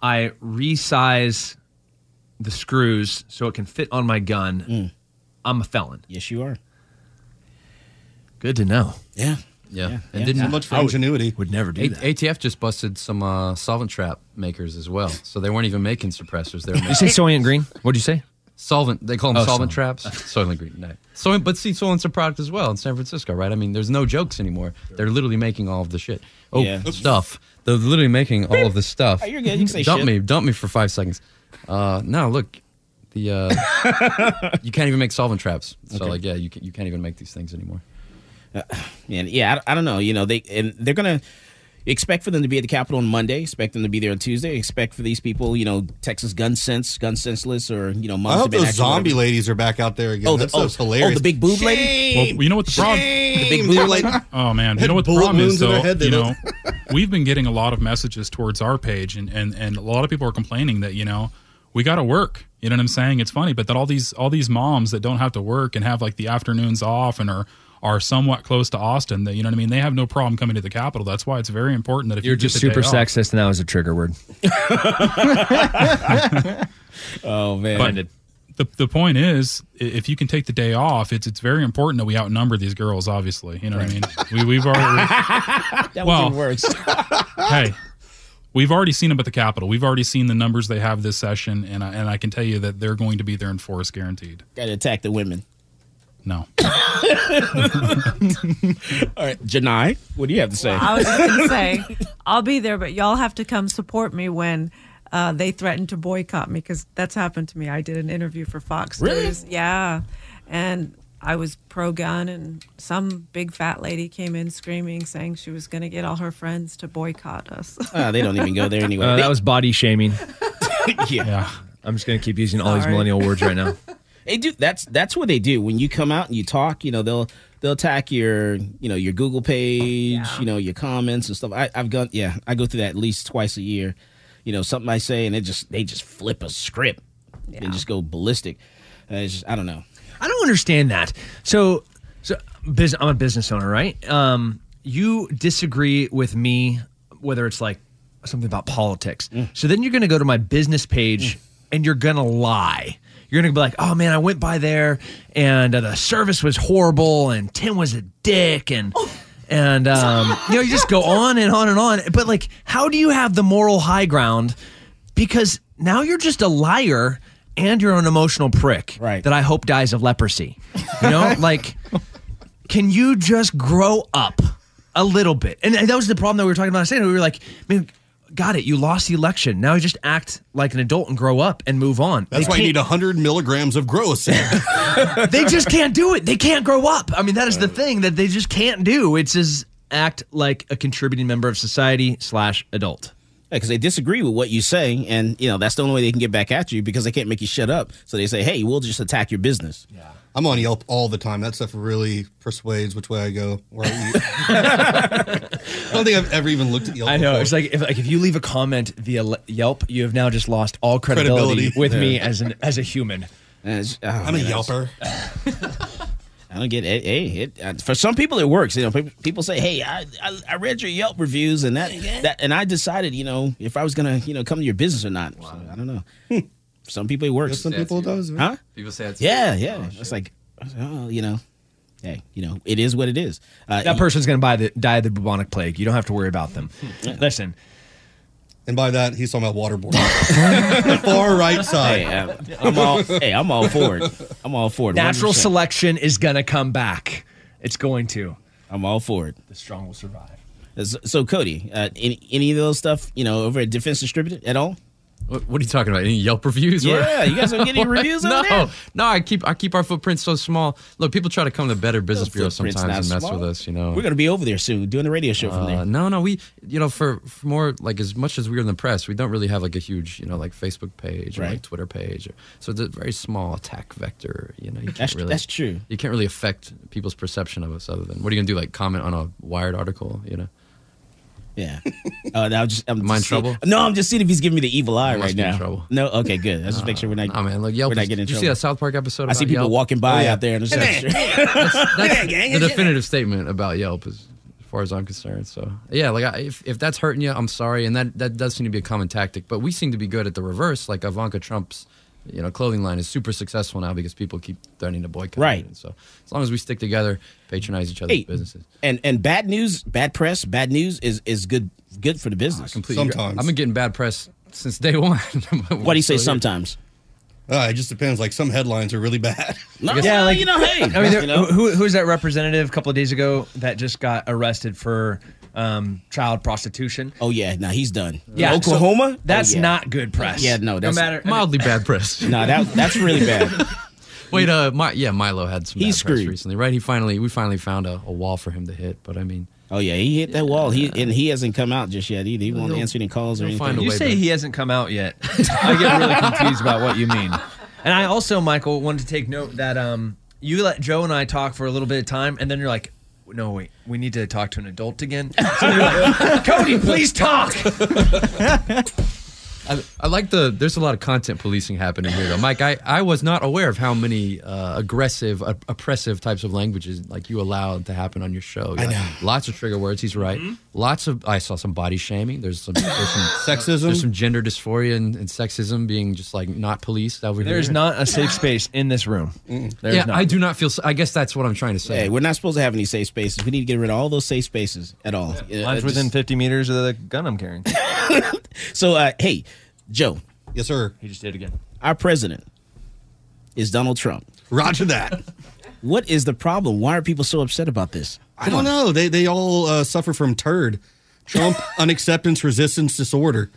I resize the screws so it can fit on my gun, mm. I'm a felon. Yes, you are. Good to know. Yeah. Yeah. Yeah. And Yeah. didn't So much for ingenuity. Would never do A- that. ATF just busted some uh, solvent trap makers as well. So they weren't even making suppressors. They were You making say Soylent Green? What'd you say? solvent. They call them Oh, solvent solvent. traps. Soylent Green. No. Soylent, but see, Soylent's a product as well in San Francisco, right? I mean, there's no jokes anymore. They're literally making all of the shit. Oh, Yeah. stuff. They're literally making all of the stuff. Oh, you're good. You can say dump shit. me. Dump me for five seconds. Uh, no, look, the uh, you can't even make solvent traps. So Okay. like, yeah, you can, you can't even make these things anymore. And yeah, I, I don't know. You know, they and they're gonna expect for them to be at the Capitol on Monday. Expect them to be there on Tuesday. Expect for these people, you know, Texas gun sense, gun senseless, or you know, I hope those actually- zombie ladies are back out there again. Oh, the- that oh, hilarious. oh, the big boob lady? Well, you know what the problem? The big boob lady. Oh man, you know what the problem is though. head, you know, we've been getting a lot of messages towards our page, and and and a lot of people are complaining that you know we got to work. You know what I'm saying? It's funny, but that all these all these moms that don't have to work and have like the afternoons off and are are somewhat close to Austin. That you know what I mean? They have no problem coming to the Capitol. That's why it's very important that if You're you just the day super off- sexist, and that was a trigger word. oh man. But the the point is, if you can take the day off, it's it's very important that we outnumber these girls. Obviously, you know what I mean. We we've already that well, was worse. hey, we've already seen them at the Capitol. We've already seen the numbers they have this session, and I, and I can tell you that they're going to be there in force, guaranteed. Got to attack the women. No. All right, Janai, what do you have to say? I was going to say, I'll be there, but y'all have to come support me when uh, they threaten to boycott me because that's happened to me. I did an interview for Fox Really? News. Yeah. And I was pro gun, and some big fat lady came in screaming, saying she was going to get all her friends to boycott us. Ah, they don't even go there anyway. Uh, They- that was body shaming. yeah. I'm just going to keep using all these millennial words right now. They do. That's that's what they do. When you come out and you talk, you know, they'll they'll attack your you know your Google page, you know, your comments and stuff. I, I've gone, yeah, I go through that at least twice a year. You know, something I say and it just they just flip a script and just go ballistic. Uh, it's just, I don't know. I don't understand that. So, so business, I'm a business owner, right? Um, you disagree with me, whether it's like something about politics. So then you're going to go to my business page and you're going to lie. You're going to be like, oh man, I went by there and uh, the service was horrible and Tim was a dick and. And um, you know, you just go on and on and on. But like, how do you have the moral high ground? Because now you're just a liar and you're an emotional prick Right. that I hope dies of leprosy. You know, like, can you just grow up a little bit? And that was the problem that we were talking about. last night. We were like, man, got it. You lost the election. Now you just act like an adult and grow up and move on. That's They why you can't- need 100 milligrams of gross. they just can't do it. They can't grow up. I mean, that is the thing that they just can't do. It's just act like a contributing member of society slash adult. because they disagree with what you say, and you know that's the only way they can get back at you because they can't make you shut up. So they say, "Hey, we'll just attack your business." Yeah. I'm on Yelp all the time. That stuff really persuades which way I go, where I eat. I don't think I've ever even looked at Yelp. I know. before. It's like if like if you leave a comment via Le- Yelp, you have now just lost all credibility, Credibility. with me as an as a human. And it's- oh, I'm a man, that's- Yelper. I don't get it. Hey, it, uh, for some people it works. You know, pe- people say, "Hey, I, I I read your Yelp reviews, and that that and I decided, you know, if I was gonna, you know, come to your business or not." So, I don't know. For some people it works. Some people it does. huh? People say it's Yeah, yeah. it's like, oh, you know, hey, you know, it is what it is. Uh, That person's going to buy the die of the bubonic plague. You don't have to worry about them. Listen, And by that, he's talking about waterboarding. The far right side. Hey, uh, I'm all. hey, I'm all for it. I'm all for it. natural 100%. selection is going to come back. It's going to. I'm all for it. The strong will survive. So, so Cody, uh, any any of those stuff, you know, over at Defense Distributed at all? What, what are you talking about? Any Yelp reviews? Yeah, you guys don't get any reviews no, there? no. I keep I keep our footprint so small. Look, people try to come to Better Business Bureau sometimes and mess small. with us. You know, We're gonna be over there soon, doing the radio show from Uh, there. no, no, we, you know, for, for more like as much as we're in the press, we don't really have like a huge, you know, like Facebook page or like Twitter page. Or, so it's a very small attack vector. You know, you can't That's- really. that's true. You can't really affect people's perception of us other than what are you gonna do? Like comment on a Wired article? You know, Yeah. Uh, now just, I'm Am I in just seeing- trouble? No, I'm just seeing if he's giving me the evil eye must right be in now. trouble. No, okay, good. Let's just make sure we're not. oh man, look, Yelp. we're not is- getting in did you trouble. see that South Park episode? I About see people Yelp? walking by Oh, yeah. out there, and it's just, That's the definitive statement about Yelp, as, as far as I'm concerned. So yeah, like I, if if that's hurting you, I'm sorry, and that that does seem to be a common tactic. But we seem to be good at the reverse. Like Ivanka Trump's, you know, clothing line is super successful now because people keep threatening to boycott. Right. it. And so as long as we stick together, patronize each other's Hey, businesses. and and bad news, bad press, bad news is is good good for the business. Completely. Sometimes. I've been getting bad press since day one. What do you say? Sometimes. Uh, it just depends. Like some headlines are really bad. No, Yeah, like- you know, hey, I mean, there, you know? who, who was that representative a couple of days ago that just got arrested for um, child prostitution. Oh yeah, now he's done. Yeah, so Oklahoma. that's Oh, yeah. not good press. Yeah, no, that's no matter. Mildly bad press. no, that that's really bad. Wait, uh, my, yeah, Milo had some He's bad press screwed. recently, right? He finally, we finally found a, a wall for him to hit. But I mean, Oh yeah, he hit that wall. He and he hasn't come out just yet either. He won't answer any calls or anything. You way say back. he hasn't come out yet. I get really confused about what you mean. And I also, Michael, wanted to take note that um, you let Joe and I talk for a little bit of time, and then you're like, "No, wait, we need to talk to an adult again." "Cody, please talk." I, I like the. There's a lot of content policing happening here, though, Mike. I, I was not aware of how many uh, aggressive, uh, oppressive types of languages like you allowed to happen on your show. I know. Lots of trigger words. He's right. Lots of. I saw some body shaming. There's some, there's some Sexism? There's some gender dysphoria and, and sexism being just like not policed over here. There's not a safe space in this room. There's yeah, not. I do not feel. I guess that's what I'm trying to say. Hey, we're not supposed to have any safe spaces. We need to get rid of all those safe spaces at all. Yeah, Mine's just- within 50 meters of the gun I'm carrying. So, uh, hey, Joe, Yes, sir. He just did it again. our president is Donald Trump. Roger that. What is the problem? Why are people so upset about this? I don't know. They they all uh, suffer from turd, Trump unacceptance resistance disorder,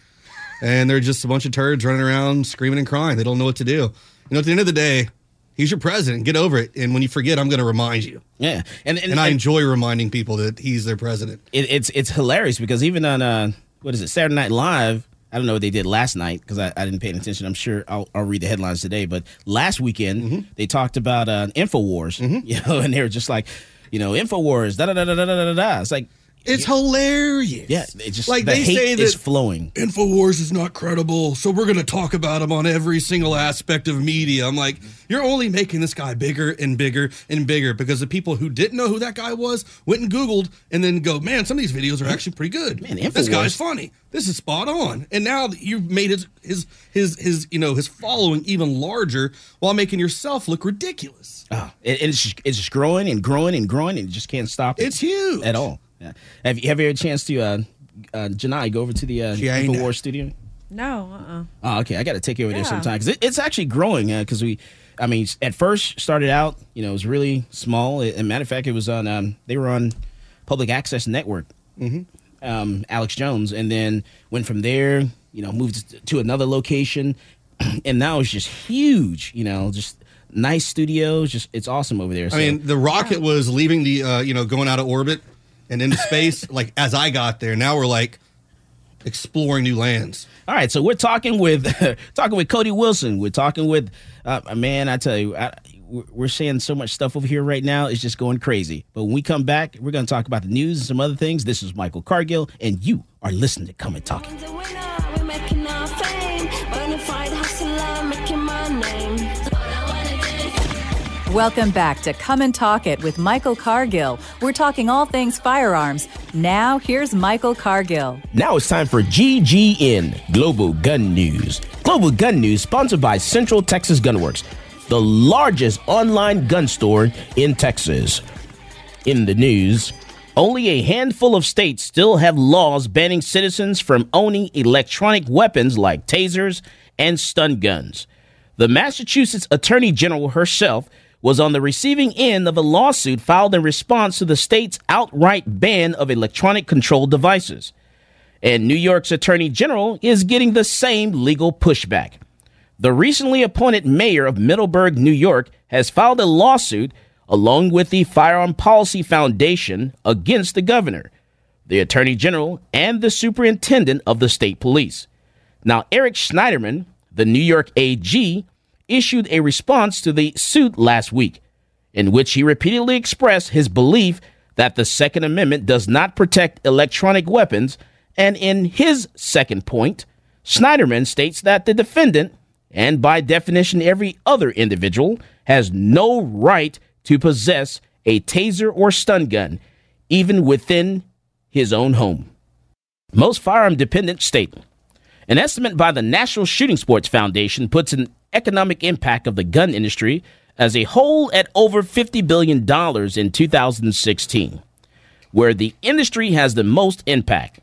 and they're just a bunch of turds running around screaming and crying. They don't know what to do. You know, at the end of the day, he's your president. Get over it. And when you forget, I'm going to remind you. Yeah, and and, And I and enjoy reminding people that he's their president. it, it's it's hilarious because even on uh, what is it Saturday Night Live? I don't know what they did last night because I, I, didn't pay attention. I'm sure I'll, I'll, read the headlines today. But last weekend, mm-hmm. they talked about uh, InfoWars, mm-hmm. you know, and they were just like, you know, InfoWars, da da da da da da da. It's like, it's hilarious. yeah, it just like the they hate say is flowing. Infowars is not credible, so we're going to talk about him on every single aspect of media. I'm like, mm-hmm. you're only making this guy bigger and bigger and bigger because the people who didn't know who that guy was went and Googled and then go, man, some of these videos are actually pretty good. Man, this guy's funny. This is spot on. And now you've made his his his his you know his following even larger while making yourself look ridiculous. Ah, oh, it, it's just, it's just growing and growing and growing and you just can't stop it. It's huge. at all. Yeah. Have you have you had a chance to uh, uh, Janai go over to the uh, She ain't Infowars that. studio? No, uh-uh. Oh, okay. I got to take you over there sometime because it, it's actually growing. Because we, I mean, at first started out, you know, it was really small. As a matter of fact, it was on. Um, they were on Public Access Network. Mm-hmm. Um, Alex Jones, and then went from there. You know, moved to another location, and now it's just huge. You know, just nice studios. Just it's awesome over there. I mean, the rocket was leaving the, uh, you know, going out of orbit and into space. like as I got there, now we're like exploring new lands. All right, so we're talking with talking with Cody Wilson. We're talking with uh, man. I tell you, I, we're- we're seeing so much stuff over here right now. It's just going crazy. But when we come back, we're going to talk about the news and some other things. This is Michael Cargill, and you are listening to Come and Talk. Welcome back to Come and Talk It with Michael Cargill. We're talking all things firearms. Now, here's Michael Cargill. Now it's time for GGN Global Gun News. Global Gun News, sponsored by Central Texas Gunworks, the largest online gun store in Texas. In the news, only a handful of states still have laws banning citizens from owning electronic weapons like tasers and stun guns. The Massachusetts Attorney General herself was on the receiving end of a lawsuit filed in response to the state's outright ban of electronic controlled devices. And New York's Attorney General is getting the same legal pushback. The recently appointed mayor of Middleburgh, New York, has filed a lawsuit along with the Firearm Policy Foundation against the governor, the attorney general, and the superintendent of the state police. Now, Eric Schneiderman, the New York AG, issued a response to the suit last week, in which he repeatedly expressed his belief that the Second Amendment does not protect electronic weapons. And in his second point, Schneiderman states that the defendant, and by definition every other individual, has no right to possess a taser or stun gun, even within his own home. Most firearm dependent state. An estimate by the National Shooting Sports Foundation puts an economic impact of the gun industry as a whole at over $50 billion in 2016, where the industry has the most impact.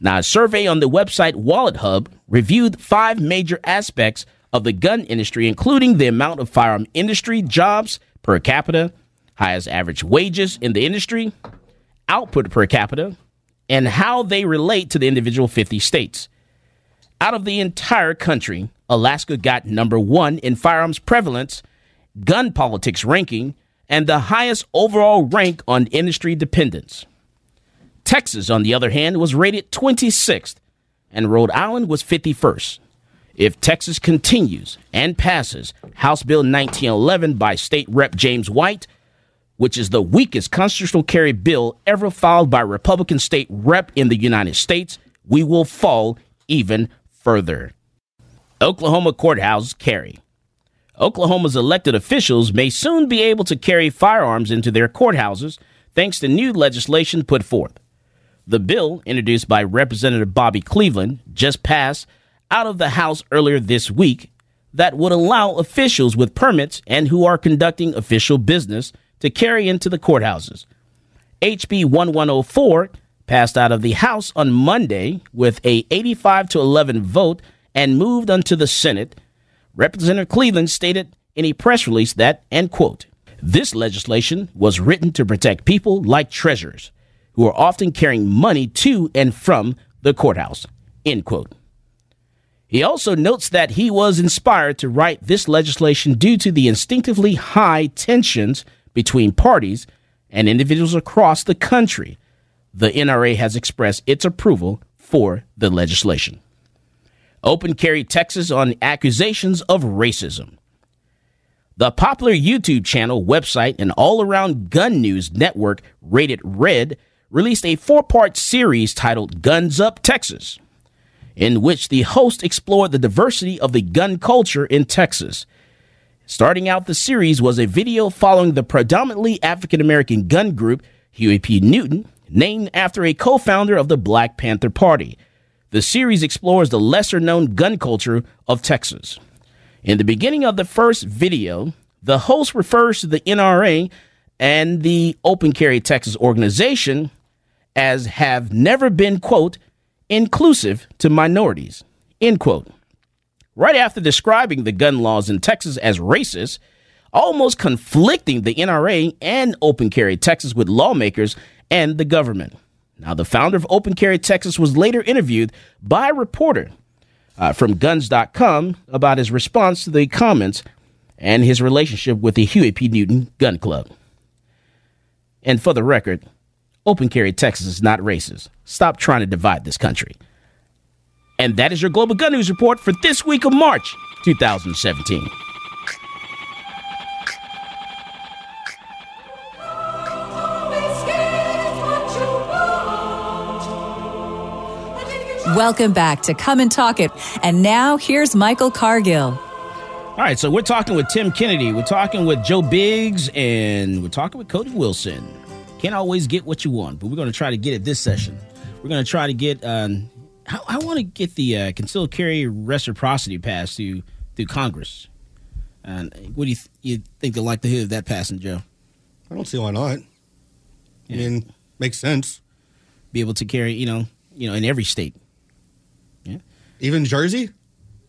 Now, a survey on the website Wallet Hub reviewed five major aspects of the gun industry, including the amount of firearm industry jobs per capita, highest average wages in the industry, output per capita, and how they relate to the individual 50 states. Out of the entire country, Alaska got number one in firearms prevalence, gun politics ranking, and the highest overall rank on industry dependence. Texas, on the other hand, was rated 26th, and Rhode Island was 51st. If Texas continues and passes House Bill 1911 by State Rep James White, which is the weakest constitutional carry bill ever filed by Republican state rep in the United States, we will fall even further. Oklahoma courthouse carry. Oklahoma's elected officials may soon be able to carry firearms into their courthouses thanks to new legislation put forth. The bill, introduced by Representative Bobby Cleveland, just passed out of the House earlier this week that would allow officials with permits and who are conducting official business to carry into the courthouses. HB 1104 passed out of the House on Monday with a 85 to 11 vote and moved onto the Senate. Representative Cleveland stated in a press release that, and quote, this legislation was written to protect people like treasurers who are often carrying money to and from the courthouse, end quote. He also notes that he was inspired to write this legislation due to the instinctively high tensions between parties and individuals across the country. The NRA has expressed its approval for the legislation. Open Carry Texas on accusations of racism. The popular YouTube channel, website, and all around gun news network, Rated Red, released a four part series titled Guns Up Texas, in which the host explored the diversity of the gun culture in Texas. Starting out the series was a video following the predominantly African American gun group, Huey P. Newton, named after a co founder of the Black Panther Party. The series explores the lesser known gun culture of Texas. In the beginning of the first video, the host refers to the NRA and the Open Carry Texas organization as have never been, quote, inclusive to minorities, end quote. Right after describing the gun laws in Texas as racist, almost conflicting the NRA and Open Carry Texas with lawmakers and the government. Now, the founder of Open Carry Texas was later interviewed by a reporter uh, from guns.com about his response to the comments and his relationship with the Huey P. Newton Gun Club. And for the record, Open Carry Texas is not racist. Stop trying to divide this country. And that is your Global Gun News Report for this week of March 2017. Welcome back to Come and Talk It. And now here's Michael Cargill. All right, so we're talking with Tim Kennedy, we're talking with Joe Biggs, and we're talking with Cody Wilson. Can't always get what you want, but we're going to try to get it this session. We're going to try to get. Um, I, I want to get the uh, concealed carry reciprocity passed through through Congress. And what do you th- you think the likelihood of that passing, Joe? I don't see why not. I mean, makes sense. Be able to carry, you know, you know, in every state. Yeah. Even Jersey?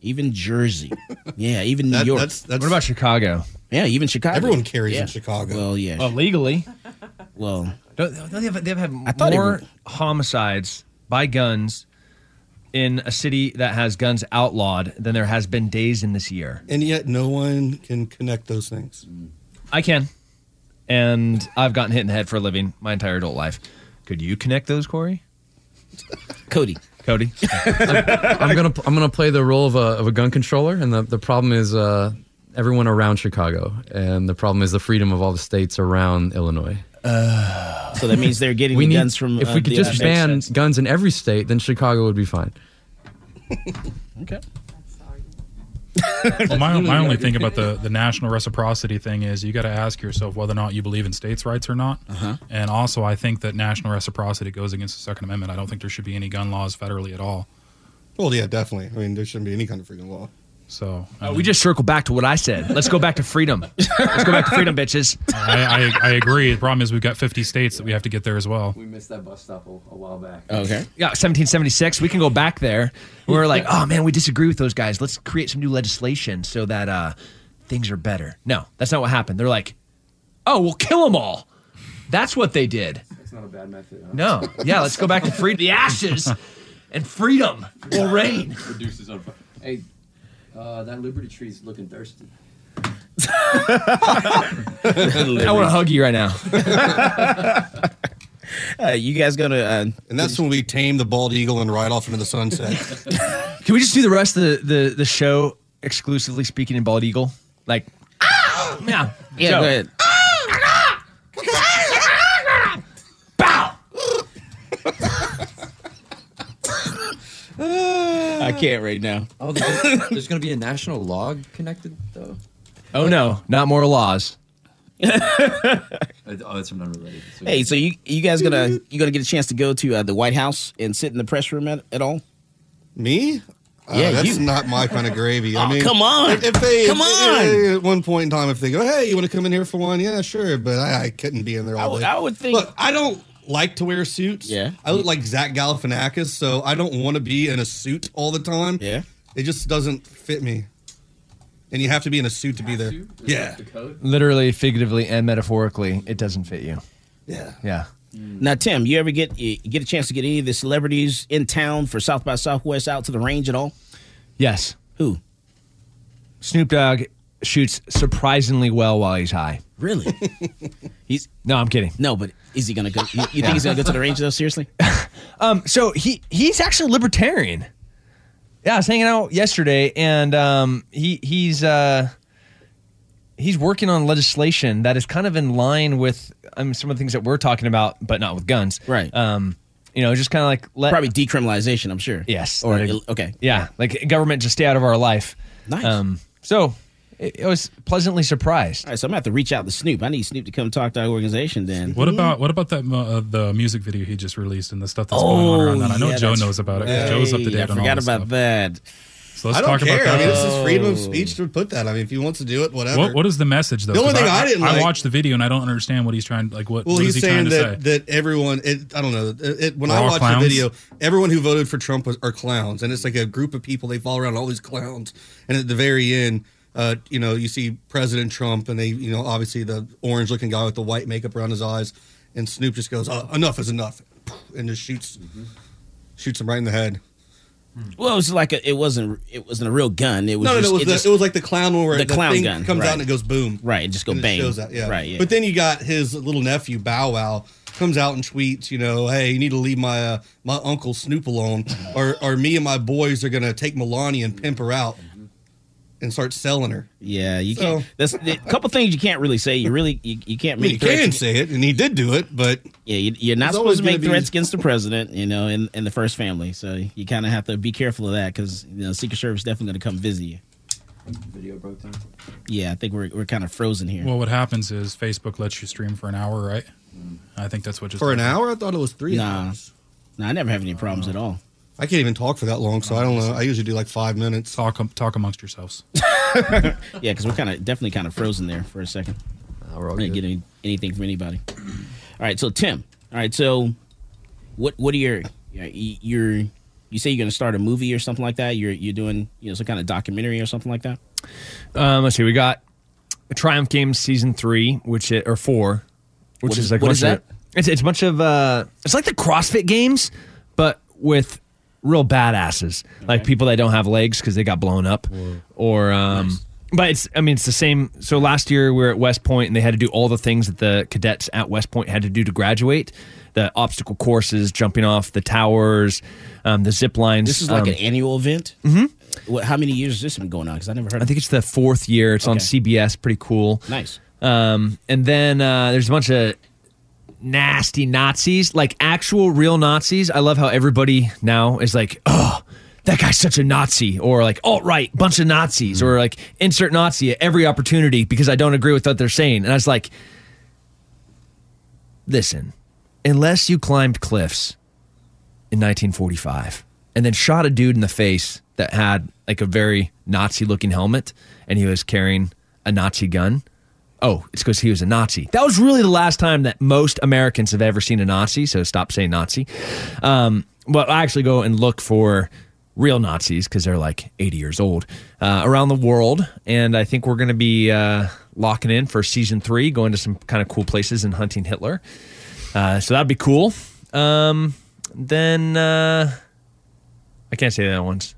Even Jersey. yeah, even New That- York. that's- that's- What about Chicago? Yeah, even Chicago. Everyone carries Yeah. in Chicago. Well, yeah. Oh, legally. Well, don't, don't they have, they've had thought more every- homicides by guns in a city that has guns outlawed than there has been days in this year. And yet no one can connect those things. I can, and I've gotten hit in the head for a living my entire adult life. Could you connect those, Corey? Cody. Cody. I'm gonna I'm gonna play the role of a of a gun controller, and the the problem is uh, everyone around Chicago, and the problem is the freedom of all the states around Illinois. so that means they're getting we the need, guns from. If uh, we could the just other ban guns in every state, then Chicago would be fine. Okay. well, my, my only thing about the, the national reciprocity thing is you got to ask yourself whether or not you believe in states' rights or not. Uh-huh. And also, I think that national reciprocity goes against the Second Amendment. I don't think there should be any gun laws federally at all. Well, yeah, definitely. I mean, there shouldn't be any kind of freedom law. So Uh, we just circle back to what I said. Let's go back to freedom. Let's go back to freedom, bitches. I, I, I agree. The problem is we've got 50 states that we have to get there as well. We missed that bus stop a, a while back. Okay. Yeah, 1776. We can go back there. We're like, oh man, we disagree with those guys. Let's create some new legislation so that uh, things are better. No, that's not what happened. They're like, oh, we'll kill them all. That's what they did. That's not a bad method. No. Yeah, let's go back to free the ashes and freedom will reign. Reduces on. Hey, uh, that Liberty tree's looking thirsty. I want to hug you right now. Uh, you guys gonna? Uh, and that's when we tame the bald eagle and ride off into the sunset. Can we just do the rest of the, the, the show exclusively speaking in bald eagle? Like, ah! yeah, Yeah, Joe. go ahead. I can't right now. Oh, there's, there's going to be a national log connected though. Oh no, not more laws. oh, that's from unrelated. So Hey, so you you guys gonna you gonna get a chance to go to uh, the White House and sit in the press room at, at all? Me? Uh, Yeah, that's you. not my kind of gravy. Oh, I mean, come on. If, if they, Come if- on. At one point in time, if they go, "Hey, you want to come in here for one?" Yeah, sure. But I, I couldn't be in there I all would, day. I would think. Look, I don't like to wear suits. Yeah. I look like Zach Galifianakis, so I don't want to be in a suit all the time. Yeah. It just doesn't fit me. And you have to be in a suit to be there. Yeah. Literally, figuratively, and metaphorically, it doesn't fit you. Yeah. Yeah. Mm. Now, Tim, you ever get you get a chance to get any of the celebrities in town for South by Southwest out to the range at all? Yes. Who? Snoop Dogg shoots surprisingly well while he's high. Really? he's no, I'm kidding. No, but is he gonna go? You, you think he's gonna go to the range though? Seriously? Um, so he he's actually libertarian. Yeah, I was hanging out yesterday, and um, he he's uh, he's working on legislation that is kind of in line with um, some of the things that we're talking about, but not with guns. Right. Um, you know, just kind of like let Probably decriminalization. I'm sure. Yes. Or okay. yeah, like government just stay out of our life. Nice. Um, so it, it was pleasantly surprised. All right, so I'm gonna have to reach out to Snoop. I need Snoop to come talk to our organization. Then What about what about that uh, the music video he just released and the stuff that's going on around that? I know Oh, yeah, Joe knows about it. 'cause right. Joe's up to date I on all forgot this about stuff. that. So let's I don't talk care. about that. I mean, it's his freedom of speech to put that. I mean, if he wants to do it, whatever. What, what is the message though? The only 'Cause thing I didn't I like- watched the video and I don't understand what he's trying. Like what? Well, what is he's he trying saying to that, say? that everyone, it, I don't know. It, it- when We're I all watched clowns? the video, everyone who voted for Trump was, are clowns, and it's like a group of people. They fall around all these clowns, and at the very end, uh, you know, you see President Trump, and they, you know, obviously the orange-looking guy with the white makeup around his eyes, and Snoop just goes, uh, "Enough is enough," and just shoots, shoots him right in the head. Well, it was like a, it wasn't it wasn't a real gun. It was no, just, no, it was, the, just- it was like the clown one where the the, clown thing gun, comes right. out and it goes boom. Right, it just go bang. shows that, yeah. Right, yeah. But then you got his little nephew Bow Wow comes out and tweets, you know, hey, you need to leave my uh, my uncle Snoop alone, or or me and my boys are gonna take Melania and pimp her out and start selling her. yeah, you So- can't. That's a couple things you can't really say. You really you, you can't I mean, make he can threats. say it, and he did do it, but Yeah, you, you're not supposed to make gonna be- threats against the president, you know, in, in the first family. So you kind of have to be careful of that because you know Secret Service is definitely going to come visit you. Video broke down. Yeah, I think we're we're kind of frozen here. Well, what happens is Facebook lets you stream for an hour, right? I think that's what just for an hour, I thought it was three Nah. hours. no, I never have any problems at all. I can't even talk for that long, so I don't know. I usually do like five minutes. Talk talk amongst yourselves. Yeah, because we're kind of definitely kind of frozen there for a second. we're all I didn't good. get any, anything from anybody. All right, so Tim. All right, so what what are your you're you say you're going to start a movie or something like that? You're you're doing you know some kind of documentary or something like that? Um, let's see. We got Triumph Games season three, which i- or four, which What is is- like what a is bunch of- that? It's it's a bunch of uh, it's like the CrossFit Games, but with real badasses, like people that don't have legs because they got blown up, or um. But it's, I mean, it's the same. So last year we were at West Point and they had to do all the things that the cadets at West Point had to do to graduate the obstacle courses, jumping off the towers, um, the zip lines. This is like um, an annual event. Mm-hmm. What? How many years has this been going on? Because I never heard. I think it's the fourth year. It's on CBS. Pretty cool. Nice. Um, and then uh, there's a bunch of nasty Nazis, like actual real Nazis. I love how everybody now is like, oh, that guy's such a Nazi, or like alt right, bunch of Nazis, or like insert Nazi at every opportunity because I don't agree with what they're saying. And I was like, listen, unless you climbed cliffs in 1945 and then shot a dude in the face that had like a very Nazi looking helmet and he was carrying a Nazi gun. Oh, it's because he was a Nazi. That was really the last time that most Americans have ever seen a Nazi, so stop saying Nazi. Um, but I actually go and look for real Nazis because they're like 80 years old uh, around the world. And I think we're going to be uh, locking in for season three, going to some kind of cool places and hunting Hitler. Uh, so that'd be cool. Um, then uh, I can't say the other ones.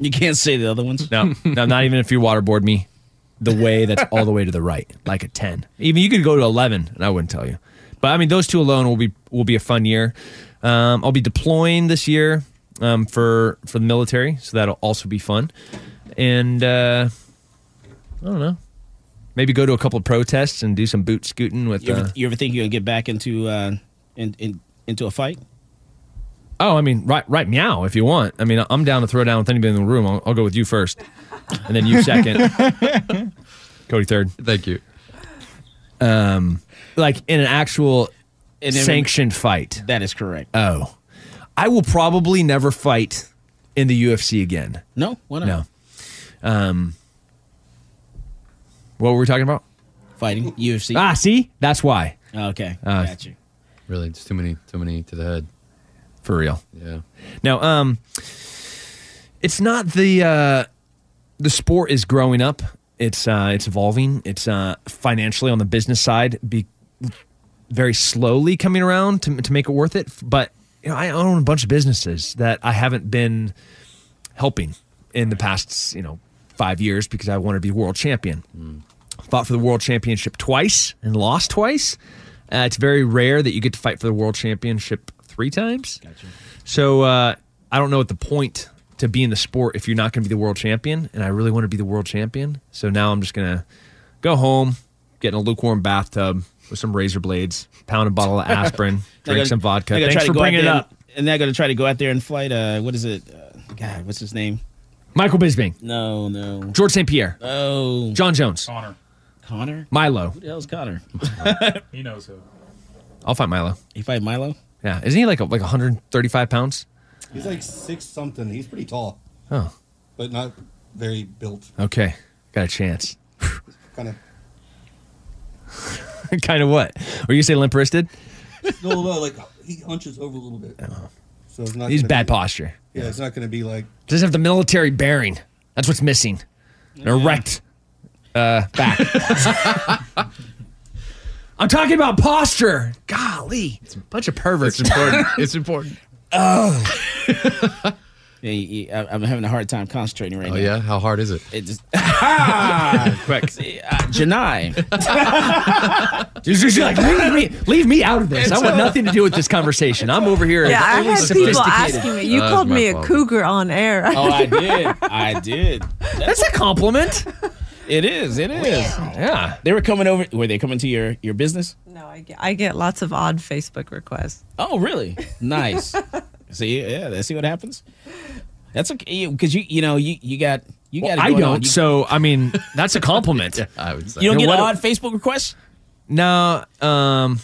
You can't say the other ones. No, no, not even if you waterboard me the way that's all the way to the right, like a ten. Even you could go to eleven, and I wouldn't tell you. But I mean, those two alone will be will be a fun year. Um, I'll be deploying this year um, for for the military, so that'll also be fun. And uh, I don't know, maybe go to a couple of protests and do some boot scooting with. You ever, Uh, you ever think you're gonna get back into uh, in, in into a fight? Oh, I mean, right, right, meow if you want. I mean, I'm down to throw down with anybody in the room. I'll, I'll go with you first, and then you second. Cody third. Thank you. Um, like in an actual In every- sanctioned fight. That is correct. Oh, I will probably never fight in the UFC again. No, why not? No. Um, what were we talking about? Fighting UFC. Ah, see, that's why. Okay, Uh, got you. Really, just too many, too many to the head. For real. Yeah. Now, um, it's not the uh, the sport is growing up. It's uh, it's evolving. It's uh, financially on the business side, be very slowly coming around to to make it worth it. But you know, I own a bunch of businesses that I haven't been helping in the past you know five years because I wanted to be world champion. Fought for the world championship twice and lost twice. Uh, it's very rare that you get to fight for the world championship three times. Gotcha. So uh, I don't know what the point to be in the sport if you're not going to be the world champion. And I really want to be the world champion. So now I'm just going to go home, get in a lukewarm bathtub with some razor blades, pound a bottle of aspirin, drink gonna- some vodka. Thanks for bringing it up. And, and they're going to try to go out there and fight. Uh, what is it? Uh, God, what's his name? Michael Bisping, No, no. George St. Pierre, Oh, Jon Jones, Connor. Connor. Milo. Who the hell's Connor? He knows who. I'll fight Milo. he fight Milo. Yeah, isn't he like a, like 135 pounds? He's like six something. He's pretty tall, Oh, but not very built. okay, got a chance. Kind of. kind of what? Were you say limp wristed? No, no, like he hunches over a little bit. Oh. So it's not. He's bad be- posture. Yeah, it's not going to be like. Doesn't have the military bearing. That's what's missing. An erect uh, back. I'm talking about posture. Golly, it's a bunch of perverts. It's important. it's important. Oh. Yeah, you- you- I- I'm having a hard time concentrating right Oh now. yeah, how hard is it? It just ah, quick. Uh, Janai. You're just like leave me, leave me out of this. I want nothing to do with this conversation. I'm over here. Yeah, I had people asking me. You Uh, called me my a fault. cougar on air. Oh, I did. I did. That's a compliment. It is. It is. Yeah. They were coming over. Were they coming to your your business? No, I get, I get lots of odd Facebook requests. Oh, really? Nice. see, yeah. Let's see what happens. That's okay because you you know you you got you got. Well, it I don't. on. You, so I mean, that's a compliment. I would say. you don't You get what- odd Facebook requests. No, um,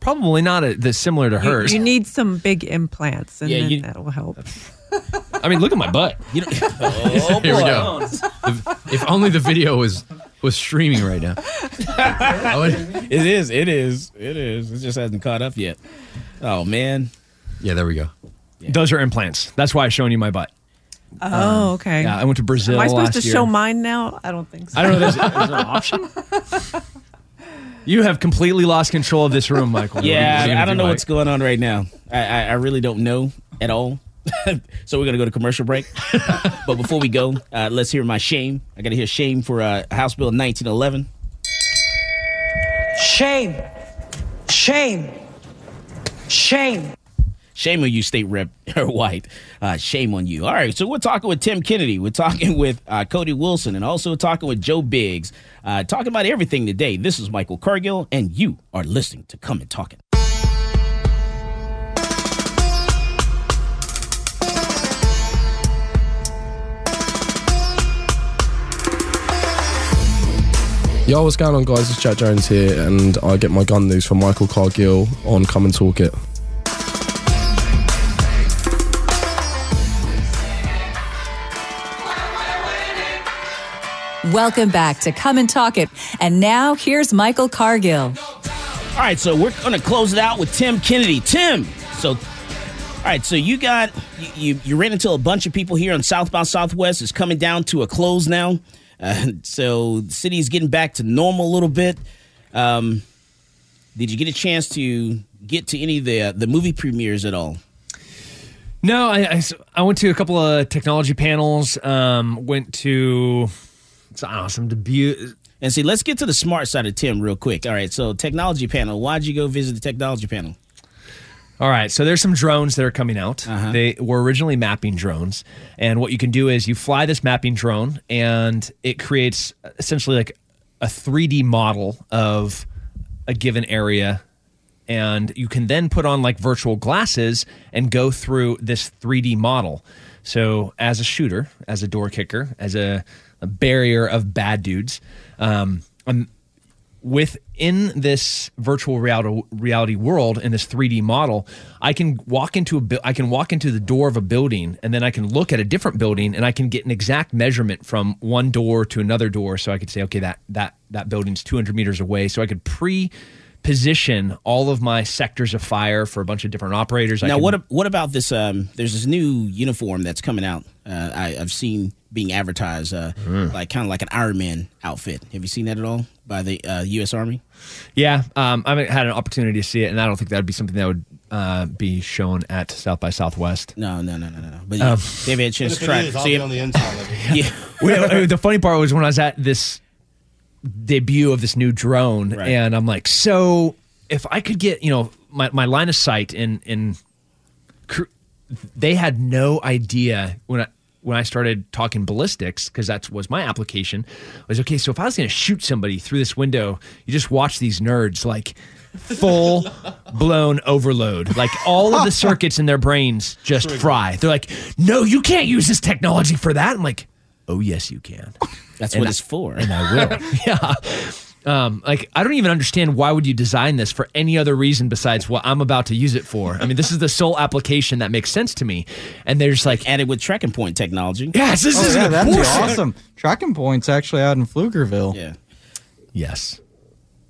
probably not a, the similar to You, hers. you need some big implants, and Yeah, then you- that'll help. I mean, look at my butt. You don't, oh, Here we go. If, if only the video was was streaming right now. Would- It is. It is. It is. It just hasn't caught up yet. Oh man. yeah, there we go. Those are implants. That's why I'm showing you my butt. Oh, um, okay. Yeah, I went to Brazil. Am I supposed last to year. show mine now? I don't think so. I don't know. There's, there's an option. You have completely lost control of this room, Michael. Yeah, What are you gonna I don't know Mike? what's going on right now. I, I, I really don't know at all. so we're gonna go to commercial break. but before we go, uh, let's hear my shame. I gotta hear shame for uh, House Bill 1911. Shame. Shame. Shame. Shame on you, State Rep or White. Uh, shame on you. All right, so we're talking with Tim Kennedy. We're talking with uh, Cody Wilson and also talking with Joe Biggs. Uh, talking about everything today. This is Michael Cargill, and you are listening to Come and Talk It. Yo, what's going on, guys? It's Jack Jones here, and I get my gun news from Michael Cargill on Come and Talk It. Welcome back to Come and Talk It. And now here's Michael Cargill. All right, so we're going to close it out with Tim Kennedy. Tim, so, all right, so you got, you, you, you ran into a bunch of people here on South by Southwest. It's coming down to a close now. Uh, so the city's getting back to normal a little bit. Um, Did you get a chance to get to any of the uh, the movie premieres at all? No, I I went to a couple of technology panels. Um, went to it's awesome debut. And see, let's get to the smart side of Tim real quick. All right, so technology panel. Why'd you go visit the technology panel? All right, so there's some drones that are coming out. They were originally mapping drones, and what you can do is you fly this mapping drone, and it creates essentially like a 3D model of a given area, and you can then put on like virtual glasses and go through this 3D model. So, as a shooter, as a door kicker, as a, a barrier of bad dudes, um, um, within this virtual reality, reality world in this 3D model, I can walk into a I can walk into the door of a building and then I can look at a different building and I can get an exact measurement from one door to another door so I could say okay that that that building's 200 meters away so I could pre position all of my sectors of fire for a bunch of different operators. I now, can- what what about this? Um, there's this new uniform that's coming out. Uh, I, I've seen being advertised, uh, Mm. like kind of like an Iron Man outfit. Have you seen that at all by the uh, U.S. Army? Yeah, um, I haven't had an opportunity to see it, and I don't think that would be something that would uh, be shown at South by Southwest. No, no, no, no, no. But Um, they've had a chance to try it. See it? On the inside. yeah. Well, the funny part was when I was at this debut of this new drone, and I'm like, so if I could get, you know, my, my line of sight in in, cr- they had no idea when I when I started talking ballistics because that was my application. Was okay. So if I was going to shoot somebody through this window, you just watch these nerds like full blown overload. Like all of the circuits in their brains just fry. They're like, no, you can't use this technology for that. I'm like, oh yes, you can. That's And what I- it's for. and I will. yeah. Um, like I don't even understand why would you design this for any other reason besides what I'm about to use it for. I mean, this is the sole application that makes sense to me. And there's like added with TrackingPoint technology. Yes, this oh, is yeah, that'd be awesome. TrackingPoint's actually out in Pflugerville. Yeah. Yes.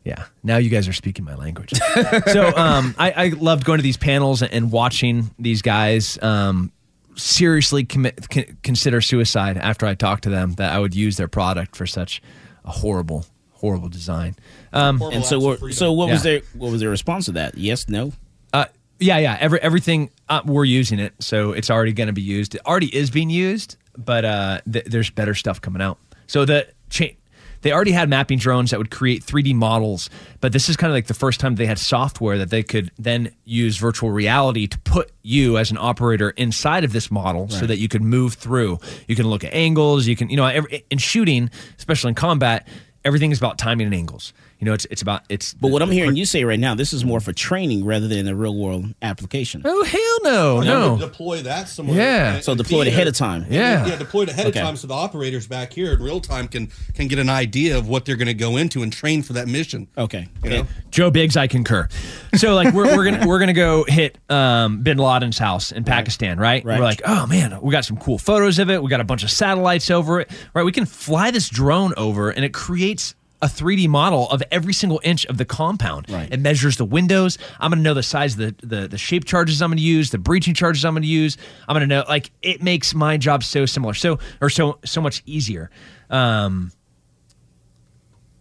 Yeah. Now you guys are speaking my language. so um, I, I loved going to these panels and watching these guys um, seriously commit, consider suicide after I talked to them that I would use their product for such a horrible, horrible design. Um, and so, what, so what was their what was their response to that? Yes, no. Uh, yeah, yeah. Every everything uh, we're using it, so it's already going to be used. It already is being used, but uh, th- there's better stuff coming out. So the chain. they already had mapping drones that would create 3D models, but this is kind of like the first time they had software that they could then use virtual reality to put you as an operator inside of this model, so that you could move through. You can look at angles. You can, you know, every, in shooting, especially in combat, everything is about timing and angles. You know, it's it's about it's. But what I'm hearing you say right now, this is more for training rather than a real world application. Oh hell no, Now no. deploy that somewhere. Yeah. and- So deployed be ahead of time. And, Yeah. yeah, deployed ahead Okay. of time, so the operators back here in real time can can get an idea of what they're going to go into and train for that mission. Okay, you know. Joe Biggs, I concur. So like we're, we're gonna we're gonna go hit um, Bin Laden's house in Pakistan, right? Right. We're like, oh man, we got some cool photos of it. We got a bunch of satellites over it, right? We can fly this drone over, and it creates a 3D model of every single inch of the compound. Right. It measures the windows. I'm gonna know the size of the the, the shape charges I'm gonna use, the breaching charges I'm gonna use. I'm gonna know like it makes my job so similar, so or so so much easier. Um,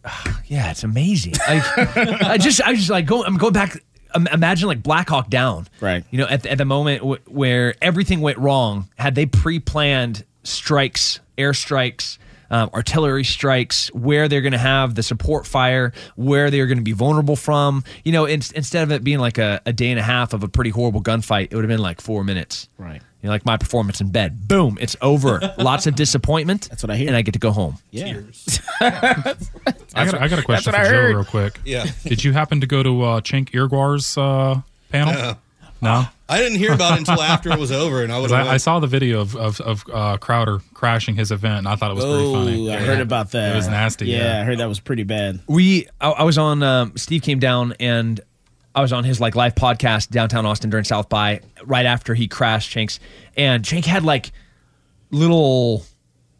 yeah, it's amazing. I, I just, I just like go. I'm going back. Imagine like Black Hawk Down, right? You know, at, at the moment w- where everything went wrong, had they pre-planned strikes, airstrikes, um, artillery strikes, where they're going to have the support fire, where they're going to be vulnerable from. You know, in, instead of it being like a, a day and a half of a pretty horrible gunfight, it would have been like four minutes. Right. You know, like my performance in bed. Boom, it's over. Lots of disappointment. That's what I hear. And I get to go home. Yeah. I got, I got a question for Joe real quick. Yeah. Did you happen to go to uh, Cenk Uygur's uh, panel? No. No. I didn't hear about it until after it was over, and I would. 'Cause I, I saw the video of of, of uh, Crowder crashing his event, and I thought it was pretty Oh, funny. I heard about that. It was nasty. Yeah, I heard that was pretty bad. we I, I was on um, steve came down and i was on his like live podcast downtown austin during south by right after he crashed Cenk's and Cenk had like little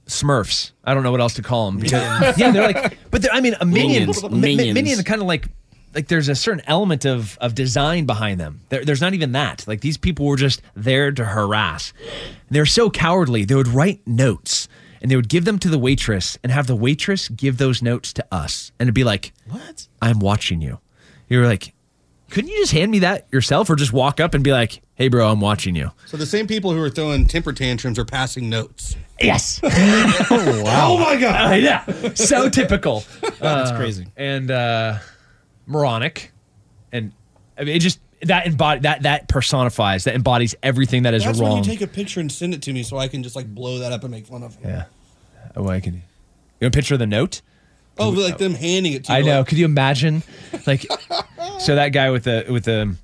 smurfs i don't know what else to call them because, yeah they're like but they're, i mean a minion Minions. mi- mi- Minions. minion kind of like like there's a certain element of of design behind them there, there's not even that like these people were just there to harass they're so cowardly they would write notes and they would give them to the waitress and have the waitress give those notes to us and it'd be like What? I'm watching you. You were like, couldn't you just hand me that yourself, or just walk up and be like, "Hey, bro, I'm watching you." So the same people who are throwing temper tantrums are passing notes. Yes. oh wow. my god. Uh, yeah. So typical. That's Uh, crazy. And uh, moronic, and I mean, it just that embody that that personifies that embodies everything that is That's wrong. when you take a picture and send it to me so I can just like blow that up and make fun of them. yeah. Oh, I can. You want a picture of the note? Oh, like them handing it to you. I know. like- Could you imagine? Like, so that guy with the with the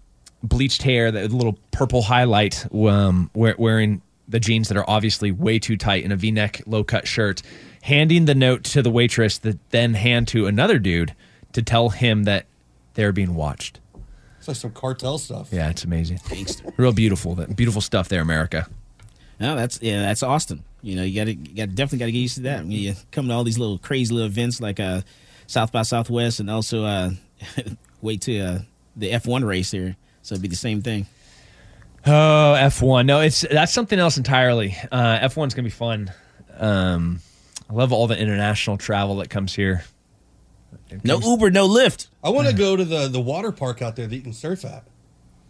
bleached hair, that little purple highlight, um, wearing the jeans that are obviously way too tight and a V-neck low cut shirt, handing the note to the waitress that then hand to another dude to tell him that they're being watched. It's like some cartel stuff. Yeah, it's amazing. Real beautiful, beautiful stuff there, America. No, that's yeah, that's Austin. You know, you got to you got definitely got to get used to that. When you come to all these little crazy little events like uh, South by Southwest, and also uh, wait to uh, the F one race here, so it'd be the same thing. Oh, F one. No, it's that's something else entirely. Uh, F one's gonna be fun. Um, I love all the international travel that comes here. No Uber, no Lyft. I want to go to the the water park out there that you can surf at.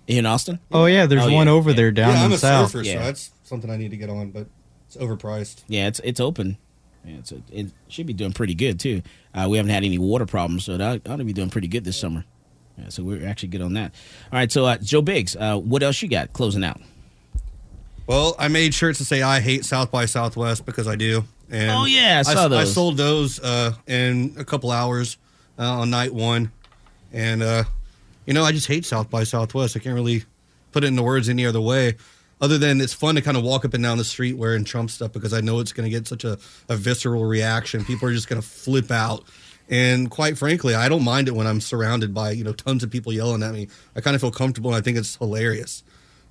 In Austin? Oh yeah, there's one over there down yeah, in I'm the a south. surfer, so that's something I need to get on, but it's overpriced. Yeah, it's it's open. Yeah, it's it should be doing pretty good too. Uh, we haven't had any water problems, so that ought to be doing pretty good this summer. Yeah, so we're actually good on that. All right, so uh, Joe Biggs, uh, what else you got closing out? Well, I made shirts to say I hate South by Southwest because I do. And Oh, yeah, I saw I those. sold those uh, in a couple hours uh, on night one, and uh, you know I just hate South by Southwest. I can't really put it into words any other way, other than it's fun to kind of walk up and down the street wearing Trump stuff because I know it's going to get such a, a visceral reaction. People are just going to flip out. And quite frankly, I don't mind it when I'm surrounded by you know tons of people yelling at me. I kind of feel comfortable, and I think it's hilarious.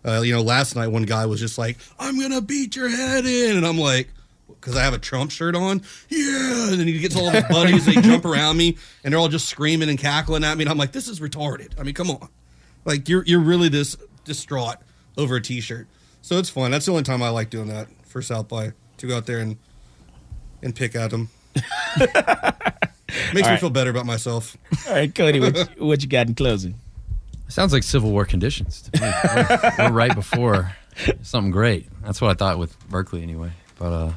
Uh, you know, last night one guy was just like, "I'm gonna beat your head in," and I'm like, because I have a Trump shirt on, yeah. And then he gets all of his buddies, they jump around me, and they're all just screaming and cackling at me, and I'm like, this is retarded. I mean, come on, like you're you're really this distraught over a T-shirt. So it's fun. That's the only time I like doing that for South by to go out there and and pick at them. Makes me All right. feel better about myself. All right, Cody, what, you- what you got in closing? Sounds like Civil War conditions to me. we're, we're right before something great. That's what I thought with Berkeley anyway. But uh,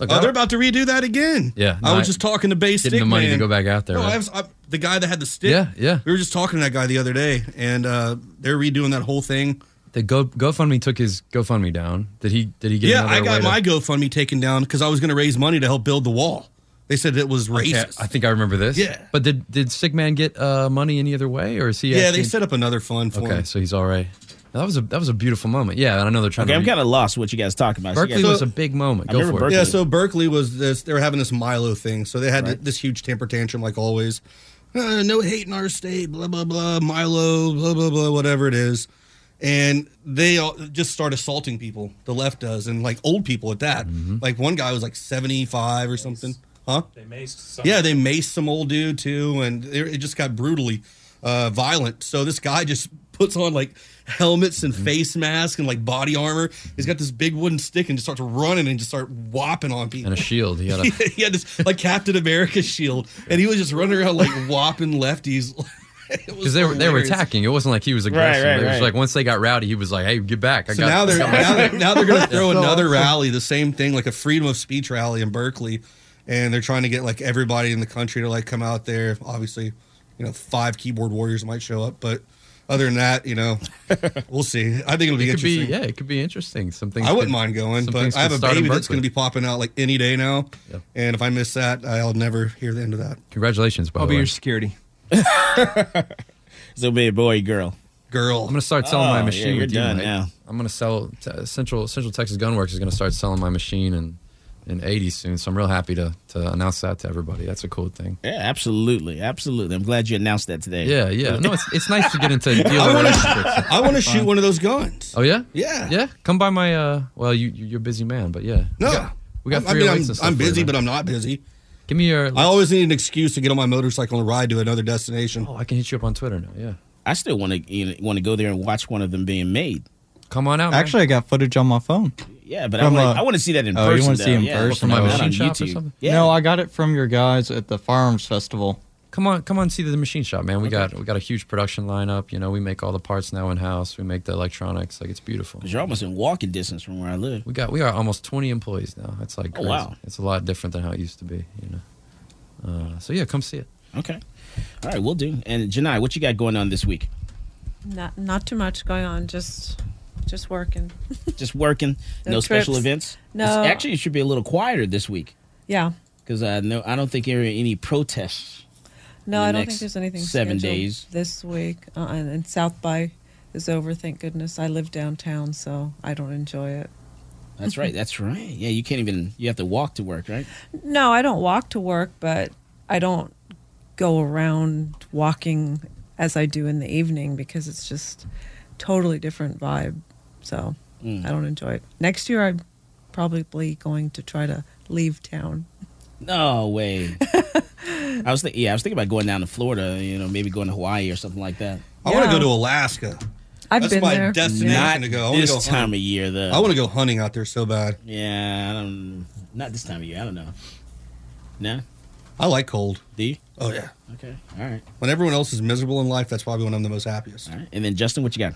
look, oh, they're about to redo that again. Yeah, I was just talking to Bay Stick the money to go back out there, No, right? I was, I, the guy that had the stick. Yeah, yeah. We were just talking to that guy the other day, and uh, they're redoing that whole thing. the Go GoFundMe took his GoFundMe down. Did he? Did he get? yeah, I got way to- my GoFundMe taken down because I was going to raise money to help build the wall. They said it was Okay, racist. I think I remember this. Yeah. But did did Sigman get uh, money any other way, or is he? yeah, actually- they set up another fund for Okay, him. so he's all right. That was a that was a beautiful moment. Yeah, and I know they're trying Okay, to. I'm re- kind of lost what you guys talking about. So Berkeley guys- was a big moment. I Go remember for it. Yeah, so Berkeley was this. They were having this Milo thing, so they had Right. this huge temper tantrum, like always. Uh, no hate in our state, blah blah blah. Milo, blah blah blah, whatever it is, and they all just start assaulting people. The left does, and like old people at that. Like one guy was like seventy five or something, huh? They maced some. Yeah, they maced some old dude too, and it it just got brutally uh, violent. So this guy just puts on like helmets and mm-hmm. face masks and like body armor. He's got this big wooden stick and just starts running and just start whopping on people. and a shield. He had a he had this like Captain America shield, and he was just running around like whopping lefties. because they were they were hilarious. attacking. It wasn't like he was aggressive. right, it was right. like once they got rowdy, he was like, "Hey, get back!" I So got now they're I got my now they're, now they're going to throw so another awesome. rally, the same thing, like a freedom of speech rally in Berkeley, and they're trying to get like everybody in the country to like come out there. Obviously, you know, five keyboard warriors might show up, but other than that, you know, we'll see. I think it'll be It could be interesting. yeah, it could be interesting. Some things I wouldn't could- mind going, but I have a baby that's going to be popping out like any day now, Yep. and if I miss that, I'll never hear the end of that. Congratulations, by I'll the be way. your security. So be a boy, girl. Girl, I'm gonna start selling Oh, my yeah, machine you're with you, done Mike. now. I'm gonna sell t- Central Central Texas Gunworks is gonna start selling my machine in in 80 soon. So I'm real happy to to announce that to everybody. That's a cool thing. Yeah, absolutely, absolutely. I'm glad you announced that today. Yeah, yeah. No, it's it's nice to get into dealing I want relationships. to I want to shoot one of those guns. Oh yeah, Yeah. yeah. Come by my uh. Well, you you- you're a busy man, but yeah. No, we got, we got I three mean, lights I'm, and stuff I'm busy, but I'm not busy. Give me your. I always need an excuse to get on my motorcycle and ride to another destination. oh, I can hit you up on Twitter now. Yeah. I still want to you know, want to go there and watch one of them being made. Come on out. Man. Actually, I got footage on my phone. Yeah, but I From, want uh, I want to see that in oh, you wanna see though. in Yeah, person? not From my on machine shop or something? Yeah. No, I got it from your guys at the Firearms Festival. come on, come on, see the machine shop, man. We got we got a huge production lineup. You know, we make all the parts now in house. We make the electronics. Like it's beautiful. Because you're almost in walking distance from where I live. We got we are almost 20 employees now. It's like Oh, wow. It's a lot different than how it used to be. You know. Uh, so yeah, come see it. Okay. All right, we'll do. And Janai, what you got going on this week? Not not too much going on. Just just working. Just working. No no special events. No. It's- actually, it should be a little quieter this week Yeah. because uh, no, I don't think there are any protests. No, I don't think there's anything seven days. this week. Uh, and, and South by is over. Thank goodness. I live downtown, so I don't enjoy it. That's right. That's right. Yeah, you can't even. You have to walk to work, right? No, I don't walk to work, but I don't go around walking as I do in the evening because it's just totally different vibe. So Mm. I don't enjoy it. Next year, I'm probably going to try to leave town. No way. I was thinking. Yeah, I was thinking about going down to Florida. You know, maybe going to Hawaii or something like that. I want to go to Alaska. I've That's been my there. destination Not to go. I wanna this go time hunting. of year, though. I want to go hunting out there so bad. Yeah, I don't. Not this time of year. I don't know. No. I like cold. Do you? Oh yeah. Okay. All right. When everyone else is miserable in life, that's probably when I'm the most happiest. All right. And then Justin, what you got?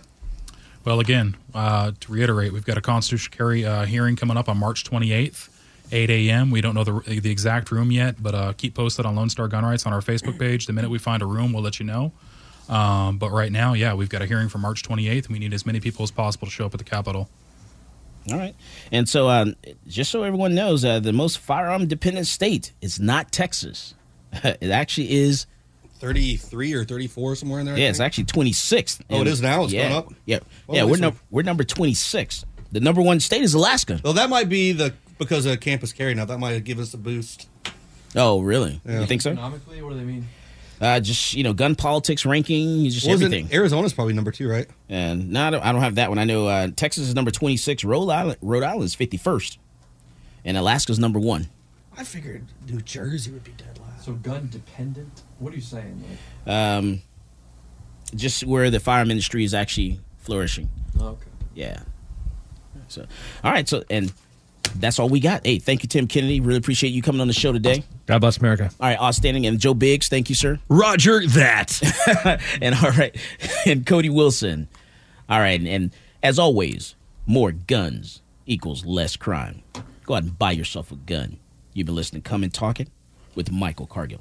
Well, again, uh, to reiterate, we've got a constitutional carry uh, hearing coming up on March 28th, 8 a.m. We don't know the, the exact room yet, but uh, keep posted on Lone Star Gun Rights on our Facebook page. The minute we find a room, we'll let you know. Um, but right now, yeah, we've got a hearing for March 28th. and We need as many people as possible to show up at the Capitol. All right. And so, um, just so everyone knows, uh, the most firearm dependent state is not Texas. it actually is. 33 or 34 somewhere in there. Yeah, it's actually 26th. Oh, it And- is now? It's yeah, gone up? Yeah. Well, yeah, we're, least num- we're number 26. The number one state is Alaska. Well, that might be the because of campus carry now. That might give us a boost. Oh, really? Yeah. You think so? Economically, what do they mean? Uh, just, you know, gun politics ranking, just Wasn't everything. Arizona's probably number two, right? And no, I don't, I don't have that one. I know uh, Texas is number 26. Rhode Island, Rhode Island is 51st. And Alaska's number one. I figured New Jersey would be dead last. So gun dependent? What are you saying? Um, just where the fire ministry is actually flourishing. okay. Yeah. So, all right. So, and that's all we got. Hey, thank you, Tim Kennedy. Really appreciate you coming on the show today. God bless America. All right, outstanding. And Joe Biggs, thank you, sir. Roger that. and all right, and Cody Wilson. All right, and, and as always, more guns equals less crime. Go out and buy yourself a gun. You've been listening to Come and Talk It with Michael Cargill.